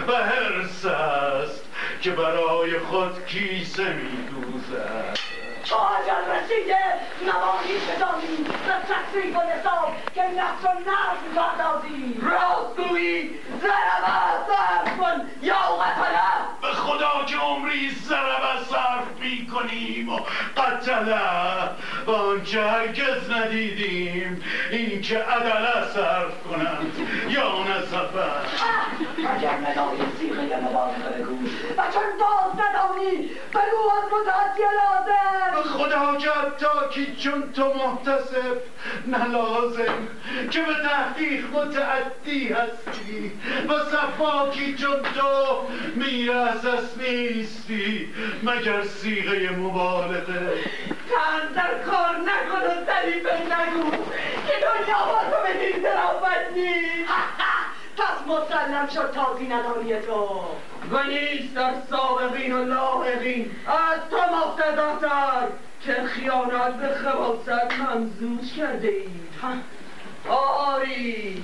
و حرس است که برای خود کیسه میدوزد. تو اجل رسیده نمانی بدانی و تصریف و نصاب که نقص و نظم پردازی راستگویی زرم صرف کن یا قتله به خدا که عمری ضربه صرف می کنیم و قتله و آنچه هرگز ندیدیم. این که عدله صرف کنند یا نصفه. اگر ندانی سیغه مبالغه بگو. و چون باز ندانی بگو از متعدی لازم. به خدا که حتی که چون تو محتسب نه لازم که به تحقیق متعدی هستی و صفاکی چون تو میرسس نیستی مگر سیغه مبالغه تن در کار نکن و ظریفه نگو که دنیا با تو به دین ظرافت نیست. پس مسلم شد تازی نداری تو. و نیست در سابقین و لاحقین. از تو مقتداتر که خیانت به خباست ممزوج کرده اید. آری.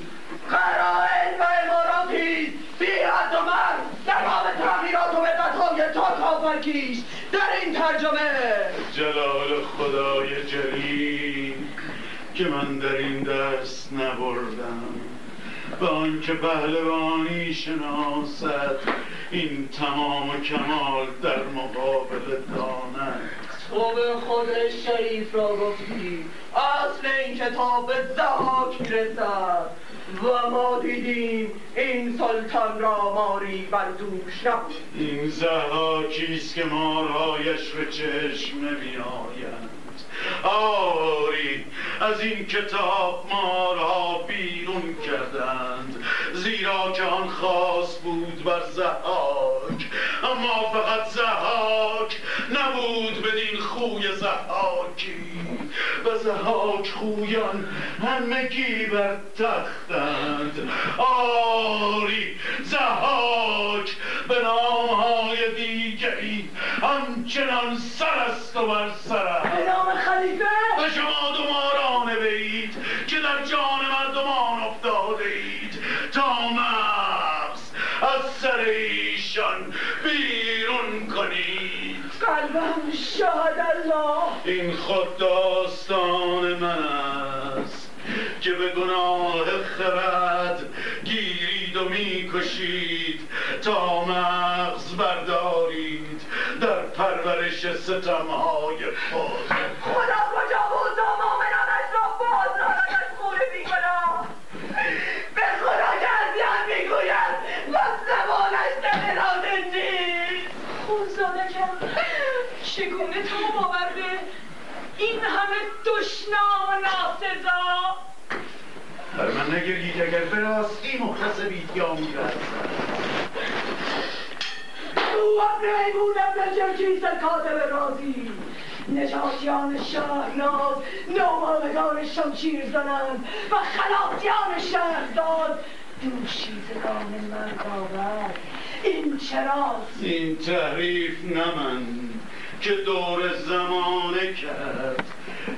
قرائن و اماراتی بی حد و مرد در تغییرات و بدتهای تا کافرکیش در این ترجمه. جلال خدای جلیل که من در این دست نبردم به آنکه پهلوانی شناسد این تمام و کمال در مقابل داند. تو به خود شریف را گفتی اصل این کتاب به زهاک می‌رسد. و ما دیدیم این سلطان را ماری بر دوش این زهاکیست که مارهایش به چشم نمی آیند آری از این کتاب مارها بیرون کردند. زیرا که آن خاص بود بر زهاک اما فقط زهاک نبود بدین خوی زهاکی و زهاک خویان همگی بر تختند. آری زهاک به نامهای دیگری همچنان سر است و بر سر است خلیفه. و شما دو مارانه بید که در جان مردمان افتاده اید تا مغز از سر ایشان بیرون کنید. قلبم شاد الله. این خود داستان من است که به گناه خرد گیرید و می‌کشید تا مغز بردارید. در پرورش ستمهای خود. خدا کجا بود؟ و مؤمنانش را باز دارد از خون بیگناه به خدا ازیان می‌گوید. و زبانش دل را نیست خونزاده کم چگونه تو باور به. این همه دشنام و ناسزا بر من نگرید اگر به راستی محتسبید یا می‌رسد. او بود ابن جرجیس کاتب رازی. نجاتیان شهرناز نوآمدان شمشیر زنند و خلاصیان شهرداد دوشیزگان مرد آورد. این چراست این تحریف نه من که دور زمانه کرد.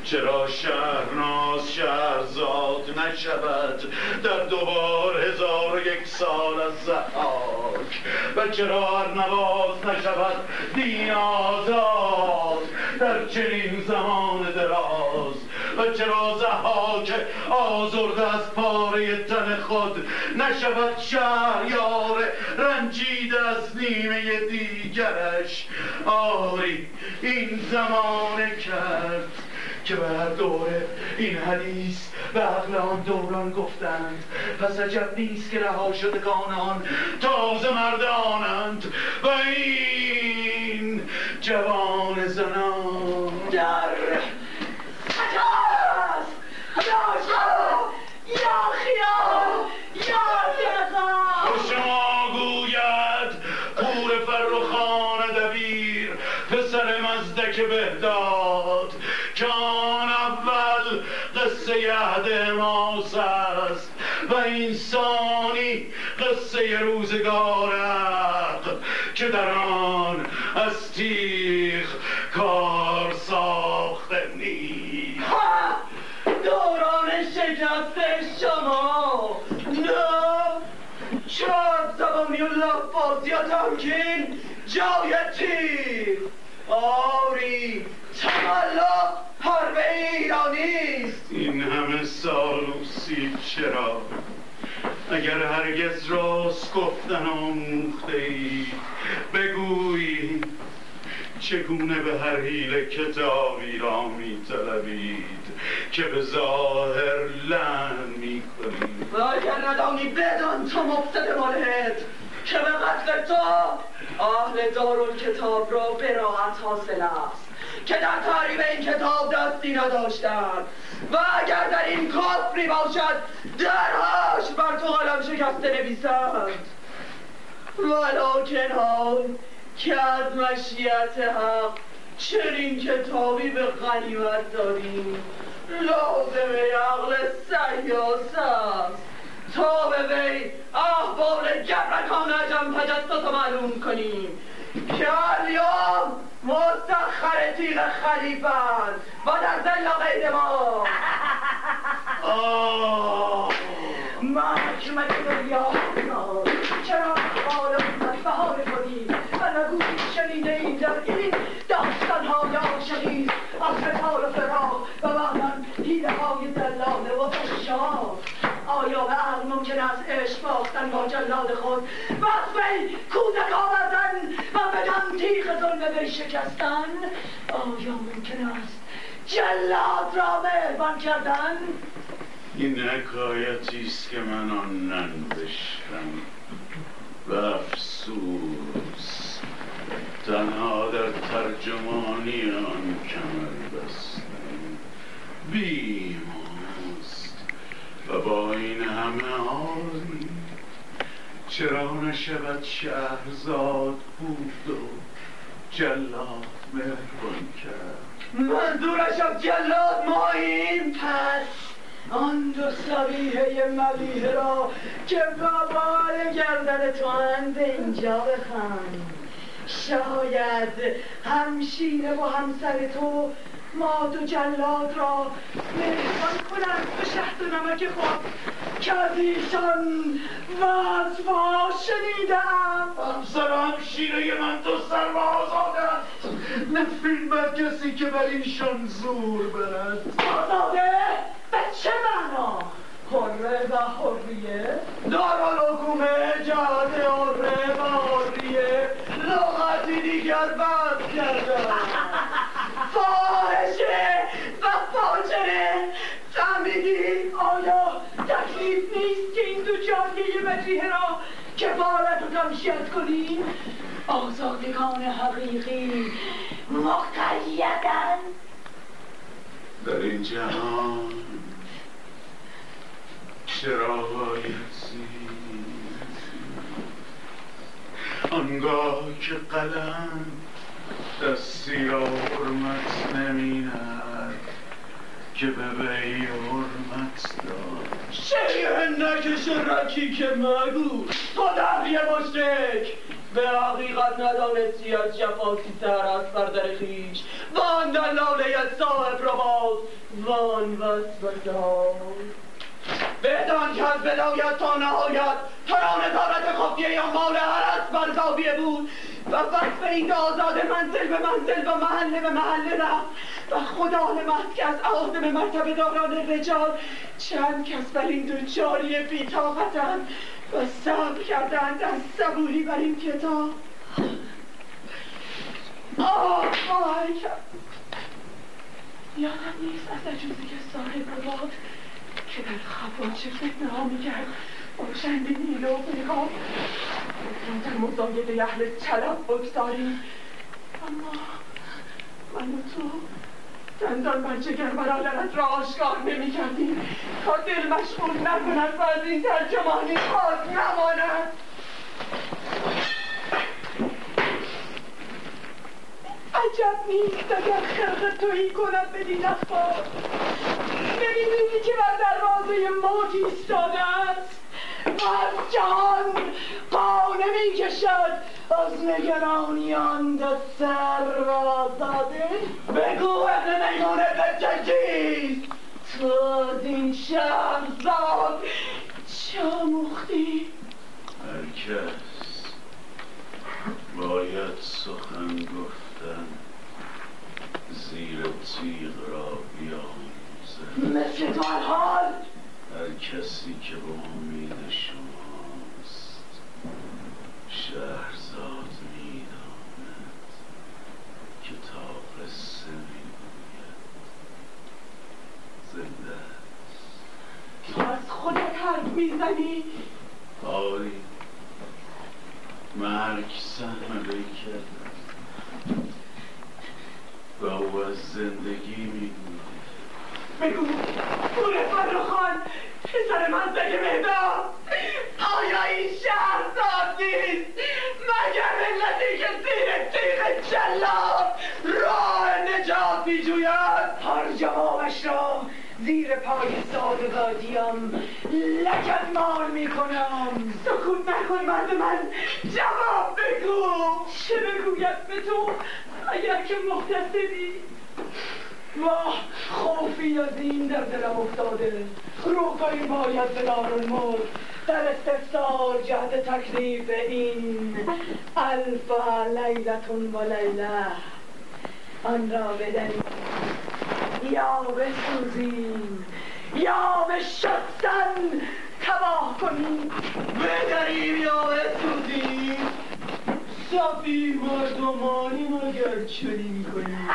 چرا شهرناز شهرزاد نشود در دوبار هزار و یک سال از زحاک؟ و چرا ارنواز نشود دین آزاد در چنین زمان دراز؟ و چرا زحاک آزرده از پاره تن خود نشود شهریار رنجیده از نیمه دیگرش؟ آری این زمانه کرد. که بر دوره این حدیث به عقل آن دوران گفتند. پس عجب نیست که رها شدگان آن تازه مردانند و این جوان زنان. در حجاز یا یهد ماس است و این ثانی قصه روزگار عقل که در آن از تیغ کار ساخته نیست. دوران شکست شما! نه! شاد زبانی و لفاظی و تمکین جای تیر آری تملا حرب ایرانیست این همه سال و چرا؟ اگر هرگز راست گفتن آموخته ای بگوی چگونه به هر حیل کتابی را می طلبید که به ظاهر لن می کنید و اگر ندانی بدان تو مفسد ملحد که به قتل تو اهل دارون کتاب را براحت حاصل است که در تحریم این کتاب دستی نداشتند. و اگر در این کفری باشد درهاش بر تو قلم شکسته نویسند. ولیکن حال که از مشیت حق چنین کتابی به غنیمت داریم لازمه عقل سیاس است. تا به وی احوال گبرکانه جمع تجسس معلوم کنیم. که الیام مستخر تیغ خلیفند و در زل غیر ما. محکمت دنیا چرا حال امت بهار خودی و نگو شنیده این در این داستان های عاشقی. از فتال و فراق و بعدن دیده های دلاله و اشاق آیا به است عشق باختن با جلاد خود و از وی کودک آوردن و بدان تیغ ظلم وی شکستن. آیا ممکن است جلاد را مهربان کردن؟ این حکایتی است که من آن ننوشتم. و افسوس تنها در ترجمانی آن کمر بستم و با این همه حالی چرا نشود شهرزاد بود و جلاد مهربان کرد؟ منظورش جلاد ماییم پس آن دو سبیه ملیه را که بابای گردن تو اند اینجا بخوان شاید همشینه و همسر تو ماد و جلاد را مهربان کنند. به شهد و نمک خود که از ایشان وزوا شنیدم همسر همشیره من تو سرباز است. نفرین بر کسی که بر ایشان زور برد. آزاده؟ به چه معنا؟ حره و حریه؟ دارالحکومه جهت حره و حریه. لغتی دیگر بد کردن فاحشه و فاجره فهمیدی؟ آیا تکلیف نیست که این دو جانیه مجیه را کفارت و تمشیت کنیم آزادگان حقیقی مقیدن. در این جهان چرا بایدی آنگاه که قلم دستی را حرمت نمیند که به وی حرمت داد شیه نکش رکی که مگو تو دقیه مشرک به حقیقت ندانستی از جفاسی سر از بر در خیش وان دلاله صاحب را باز وان وسوسه بدان که از بدایت تا نهایت ترانه دارد خفیه یا مال هر از بر زاویه بود. و وصف این آزاده منزل به منزل و محله به محله رفت. و خدا نمت که از آدم مرتبه داران رجال چند کس بر این دو جاری بیتاقتند و صبر کردند از صبوری بر این کتاب. آه آه یادم نیست از عجوزی که صاحب باد که در خفا چه فتنه می‌کرد؟ باشند نیل و پیغام در مزایده اهل چلب بگذاریم. اما من و تو دندان بر جگر برادرت را آشکار نمی کردیم تا دل مشغول نکند و از این ترجمانی خواست نماند. عجب نیست اگر خرق تویی کند بدین اخبار نمی‌بینی که بر دروازه موت ایستاده است. و از جهان پا نمی‌کشد. از نگرانیان دست سر آزاده. بگو اهل میمونه به چیست تو از این شهرزاد چه مختی هرکس باید سخن زیر تیغ را بیاموزد. مثل تو حال هر کسی که به امید شماست شهرزاد می‌داند که تا قصه می‌گوید. زنده است. تو از خودت حرف می‌زنی؟ آری. مرگ سهم وی کرده و او از زندگی می‌گوید بگو. پور فرخان پسر مزدک مهداد آیا این شهرزاد نیست؟ مگر ملتی که زیر تیغ جلاد راه نجات میجوید؟ هر جوابش را زیر پای سادگادیم لکت مال می‌کنم. سکوت نکن مرد من. جواب بگو. چه بگوید به تو؟ اگر که مختصری واه خوفی از این در دلم افتاده. روپایی باید به دارالملک در استفسار جهت تکلیف این. الف لیلتون و لیله آن را بدهیم یا بسوزیم. یا به شستن تباه کنیم. بدهیم یا بسوزیم. صفی مردمانی مگر چنین کنیم.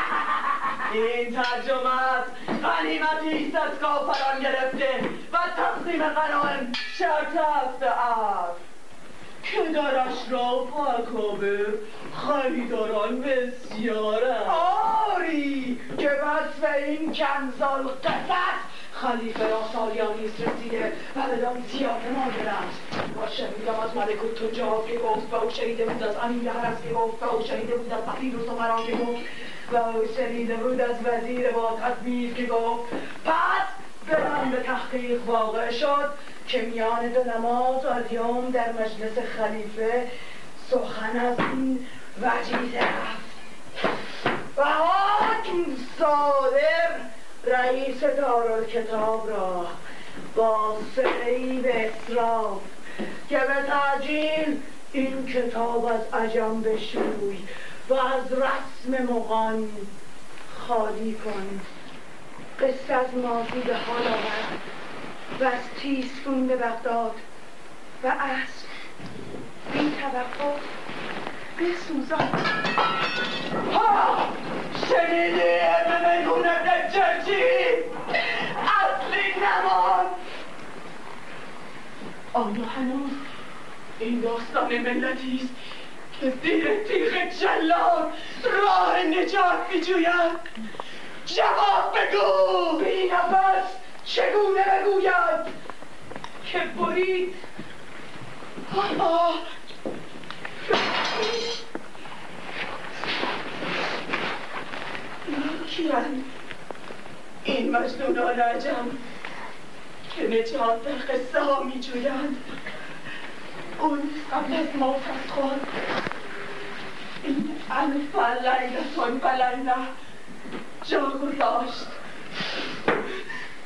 این ترجمت غنیمتی است از کافران گرفته و تقسیم غنایم شرط است. عرض که درش را پاکابه خریداران بسیارند آری که وصف این کنزال قصص خلیفه را سالیانی رسیده و بدان زیاد مادرند و شنیدم از ملک و تجار که گفت و او شنیده بود از امیر حرس که گفت و او شنیده بود از فقیر و سمران که گفت. و او شنیده بود از وزیر با تدبیر که گفت. پس برم به تحقیق واقع شد که میان دو نماز و اليوم در مجلس خلیفه سخن از این وجیزه رفت. و حاکم صادر رئیس دارالکتاب را با سعی به اصراف که به تعجیل این کتاب از عجم بشوی و از رسم مغان خالی کن. قصه از ماضی به حال آورد و از تیسفون به بغداد و از بی توقف بسوزان. ها! شنیدی میمون ابن چرچی اصلی نمان. آیا هنوز این داستان ملتی است که زیر تیغ جلاد راه نجات میجوید؟ جواب بگو! بی نفس چگونه بگوید که برید؟ آه. کیرند این مجنونان عجم که نجات در قصه ها می جویند. اون قبل از ما خوان این الف لیلتون و لیله جا گذاشت.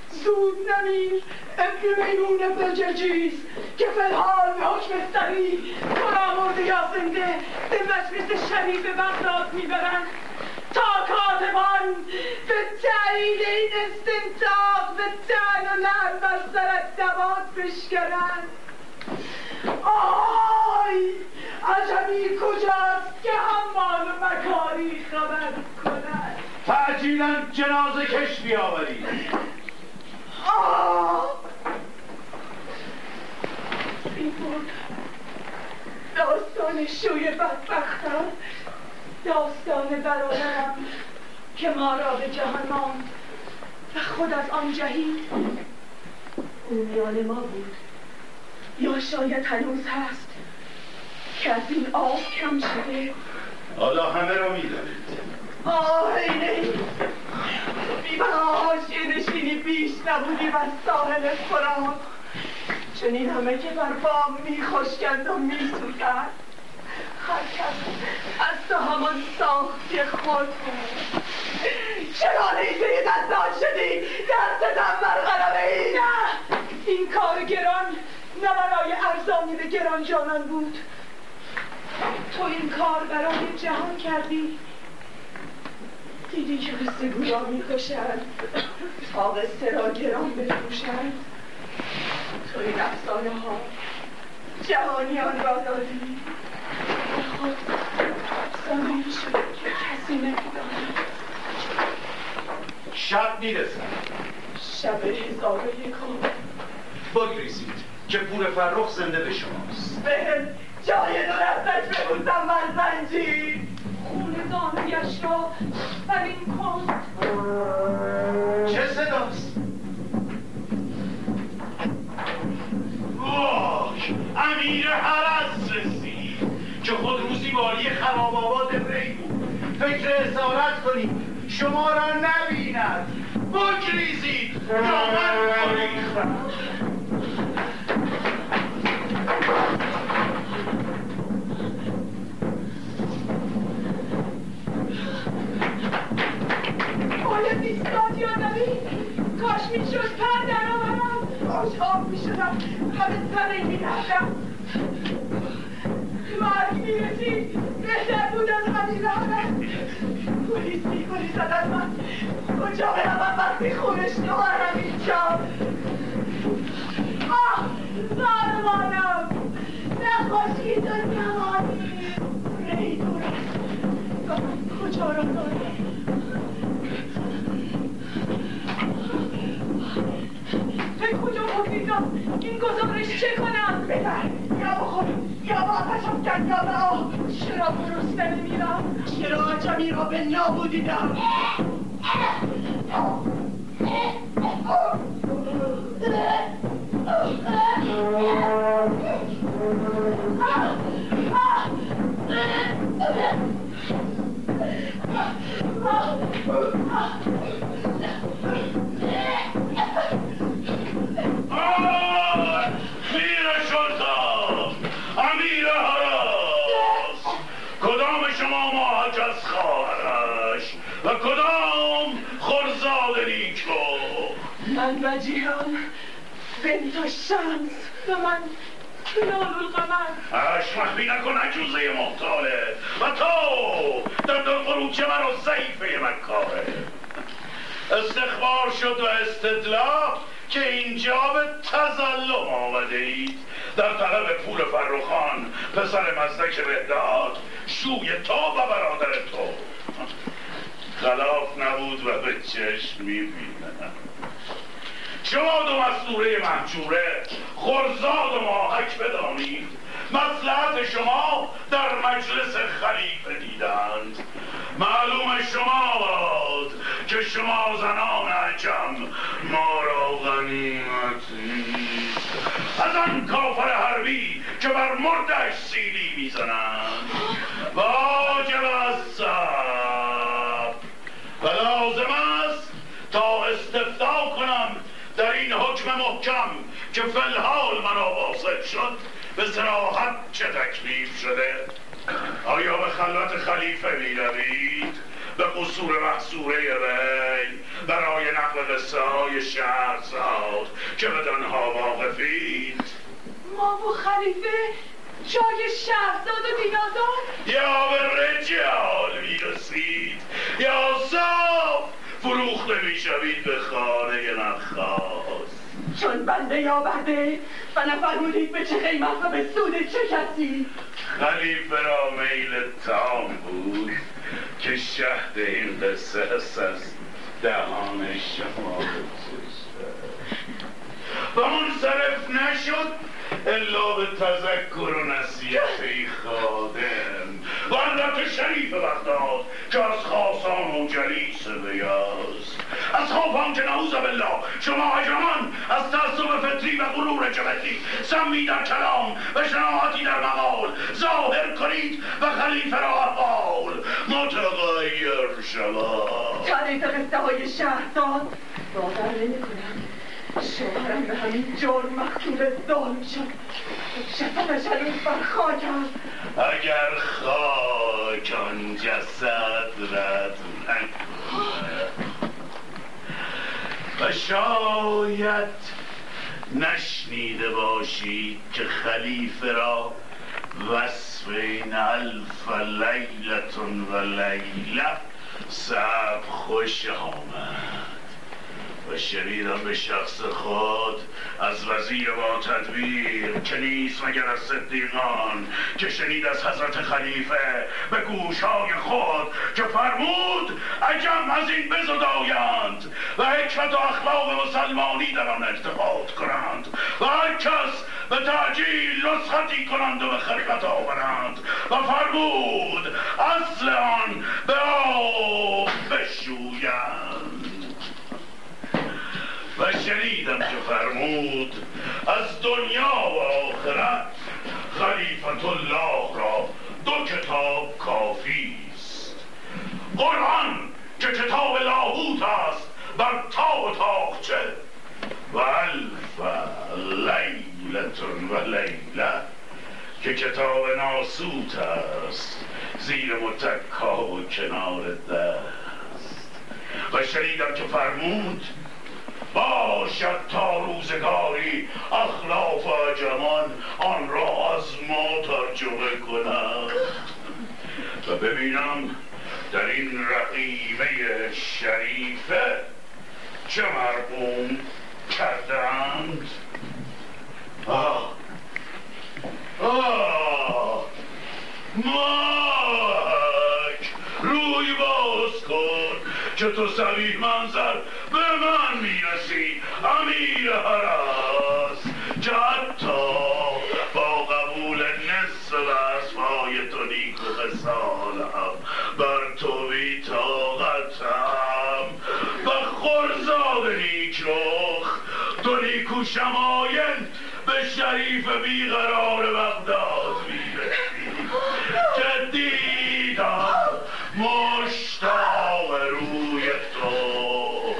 زود نمیر. ابن میمون ابن جرجیز که فلحال به حکم سری کنامرده یا زنده. به مجلس شریف بغداد می‌برند. کاتبان به تایید این استنتاق به تن و لعن بر سرت دوات بشکنند آی عجبی کجاست که حمال و مکاری خبر کند تعجیلا جنازه کش بیاورید آه این بود داستان شوی بدبختم داستان برادرم که ما را به جهان ماند و خود از آن جهید. او میان ما بود. یا شاید هنوز هست که از این آب کم شده. حالا همه را می‌دانید. آینه بی حاشیه نشینی بیش نبودی بر ساحل فرات چنین همه که بر بام میخشکند و میسوزند. از تو همان ساختی خود چرا نیزه دستان شدی. دستتم بر ای نه این کار گران نه برای ارزانی به گران جانان بود. تو این کار برای جهان کردی دیدی که قصه گویا می‌کشند قصه را گران بفروشند تو این افسانه ها جهانیان را دادی خود افسانه شد که کسی نمی‌داند شب می‌رسد. شب هزار یکم بگریزید که پور فرخ زنده به شماست. به جای دو دستش ببوسم بر زنجیر خون زانویش را بر این کن. چه صداست؟ وای امیر حرس. رسید که خود روزی والی خراب آباد ری بود. فکر اسارت کنید. شما را نبیند. بگریزید. یا من گریختم باید ایستاد یا نبید کاش می‌شد پر در آورم کاش آب می‌شدم. همه سر می‌رفتم مرگ می‌رسید بهتر بود از همین رحمت پلیس میگریزد از من کجا بروم وقتی خونش دوارم اینجا آه زارمانم نخوشی دنیا مانی ری دور است کجا را به کجا بگیرم این گزارش چه کنم؟ ببر. یا بخور. یا با آتشم کن یا به آه. چرا گرسنه نمیرم چرا عجمی را به نابودی دم من وجیهم بنت شمس. و من هلال القمر اشمخ بی نکن عجوزه محتاله. و تو در دل قروچ مرا ضعیفه مکاره استخبار شد و استدلا که اینجا به تظلم آمده اید در طلب پول فرخان پسر مزدک بهداد شوی تو و برادر تو. خلاف نبود و به چشم می‌بینم. شما دو مستوره محجوره خرزاد و ماهک بدانید. مسلحت شما در مجلس خلیفه دیدند. معلوم شما باد که شما زنان عجم ما را غنیمت نیست. از آن کافر حربی که بر مردش سیلی می‌زنند. واجب است و لازم است تا استفتا کنم در این حکم محکم که فلحال مرا واصل شد. به سراحت چه تکلیف شده؟ آیا به خلوت خلیفه می روید؟ به قصور محصوره وی برای نقل قصه های شهرزاد که بدانها واقفید؟ ما و خلیفه جای شهرزاد و دینازاد یا به رجال می رسید؟ یا صاف فروخته می شوید به خانه نخواست چون بنده آورده و نفرمودید به چه قیمت و به سود چه کسی خلیفه را میل تام بود که شهد این قصه است از دهان شما و منصرف نشد الا به تذکر و نصیحت ای خادم. و حضرت شریف بغداد که از خاصان و جلیس بیاز. از خوفان که نعوذ بالله شما اجرمان از تعصب فطری و غرور جبتی سمی در کلام و شناعتی در مقال. ظاهر کنید و خلیفه را احوال متغیر شود تعریف قصه های شهرزاد باور نمی کنم شوهرم به همین جرم مختوب ظالم شد شکم شریف بر خاک اگر خاک آن جسد رد و شاید نشنیده باشید که خلیفه را وصف این الف لیلتون و لیله سب خوش آمد و شنیدم به شخص خود از وزیر با تدبیر که نیست مگر از صدیقان که شنید از حضرت خلیفه به گوشهای خود که فرمود عجم از این بزدایند و حکمت و اخلاق مسلمانی در آن ارتباط کنند و هر کس به تعجیل نسختی کنند و به خلقت آورند و فرمود اصل آن به آب بشویند. و شنیدم که فرمود از دنیا و آخرت خلیفت الله را دو کتاب کافی است. قرآن که کتاب لاهوت است بر تا و تاخچه و الف لیلتون و لیله که کتاب ناسوت است زیر متکا و کنار دست. و شنیدم که فرمود باشد تا روزگاری اخلاف جمان آن را از ما ترجمه کنم. و ببینم در این رقیمه شریفه چه مرقوم کردند آه. آه. ماک روی باز کن که تو منظر به من می‌رسی امیر حرس که حتی با قبول نصف اسمای تو نیک و خسالم بر تو بی طاقتم. و خرزاد نیک رخ تو نیکو شمایل به شریف بیقرار بغداد می‌رسی. که دیدم مشتاق روی توست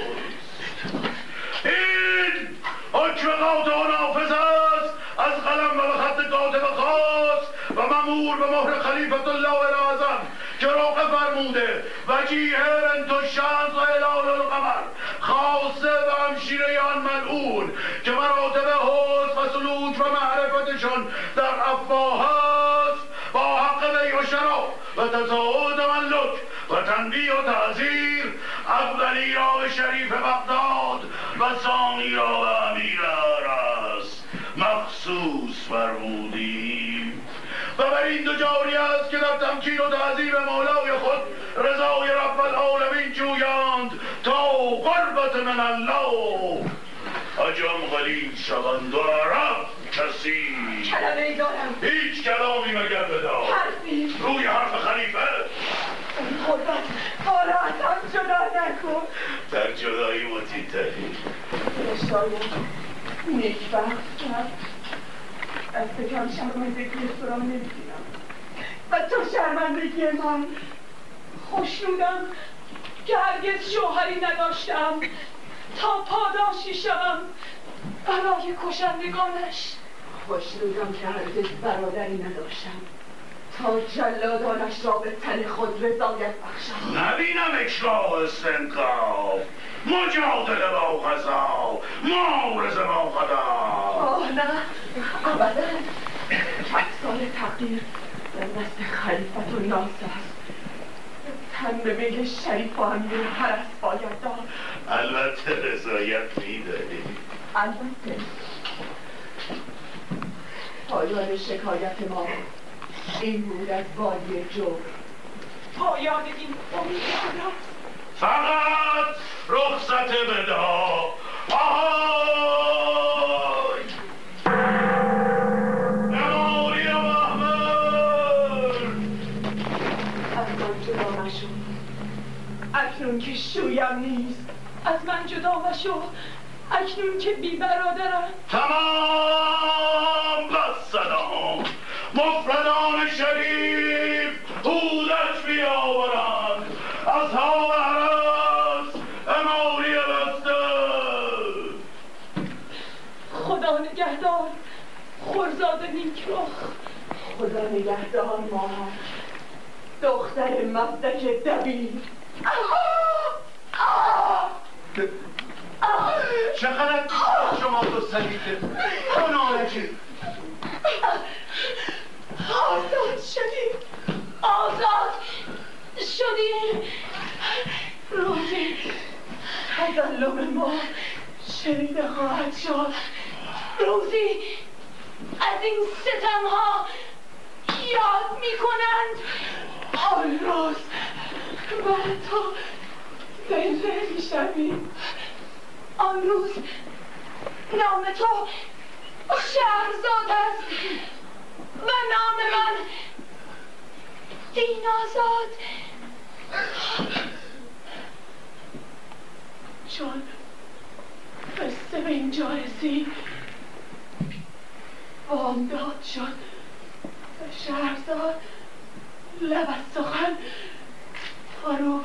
این حکم قاطع نافذ است از قلم و به خط کاتب خاص و ممور به مهر خلیفت الله العظم که روقه فرموده وجیه بنت الشمس و هلال القمر خاصه و همشیره آن ملعون که مراتب حسن و سلوک و معرفتشان در افواه است با حق بی و شرا و و و تعذیر اولی را به شریف بغداد و ثانی را به امیر است مخصوص فرمودیم. و بر این دو جاری است که در تمکین و تعظیم مولای خود رضای رب العالمین جویند تا قربت من الله. اجام غلیل شوند و عرب کسی. کلمه دارم. هیچ کلامی مگر بدار. حرفی. روی حرف خلیفه. قربت آراتم جدا نکن. در جدایی متیتری شاید نیکبخت کرد. از کم شرمندگی تو را نمی‌بینم. و تو شرمندگی من. خوشنودم که هرگز شوهری نداشتم. تا پاداشی شوم. برای کشندگانش. خوشنودم که هرگز برادری نداشتم. تا جلادانش را به تن خود رضایت بخشم نبینم اکراه استنکاف. مجادله با غذا. مورزه با غدا آه نه. ابدا. اجسال تقدیر در نسل خلیفت و ناس است. تن به میل شریف و امیر حرس باید داد البته رضایت می‌دهی البته. پایان شکایت ما. این بود از جور پایان این است فقط رخصت آهای! نماری جدا مشو. اکنون که شویم نیست. از من جدا مشو. اکنون که بی برادرم. تمام بس سلام مفردان شریف هودش بیاورند. اصحاب عرس اماری بسته. خدا نگهدار. خورزاد نیک خدا نگهدار ما. دختر مفتک دبیر. چه غلط شما دو سلیته کنانجی آزاد شدیم آزاد شدیم روزی تظلم ما شنیده خواهد شد. روزی از این ستم ها یاد می کنند آن روز من تو زنده می شویم آن روز نام تو شهرزاد است. و نام من دینازاد. چون قصه به اینجا رسید بامداد شد. و شهرزاد لب از سخن فرو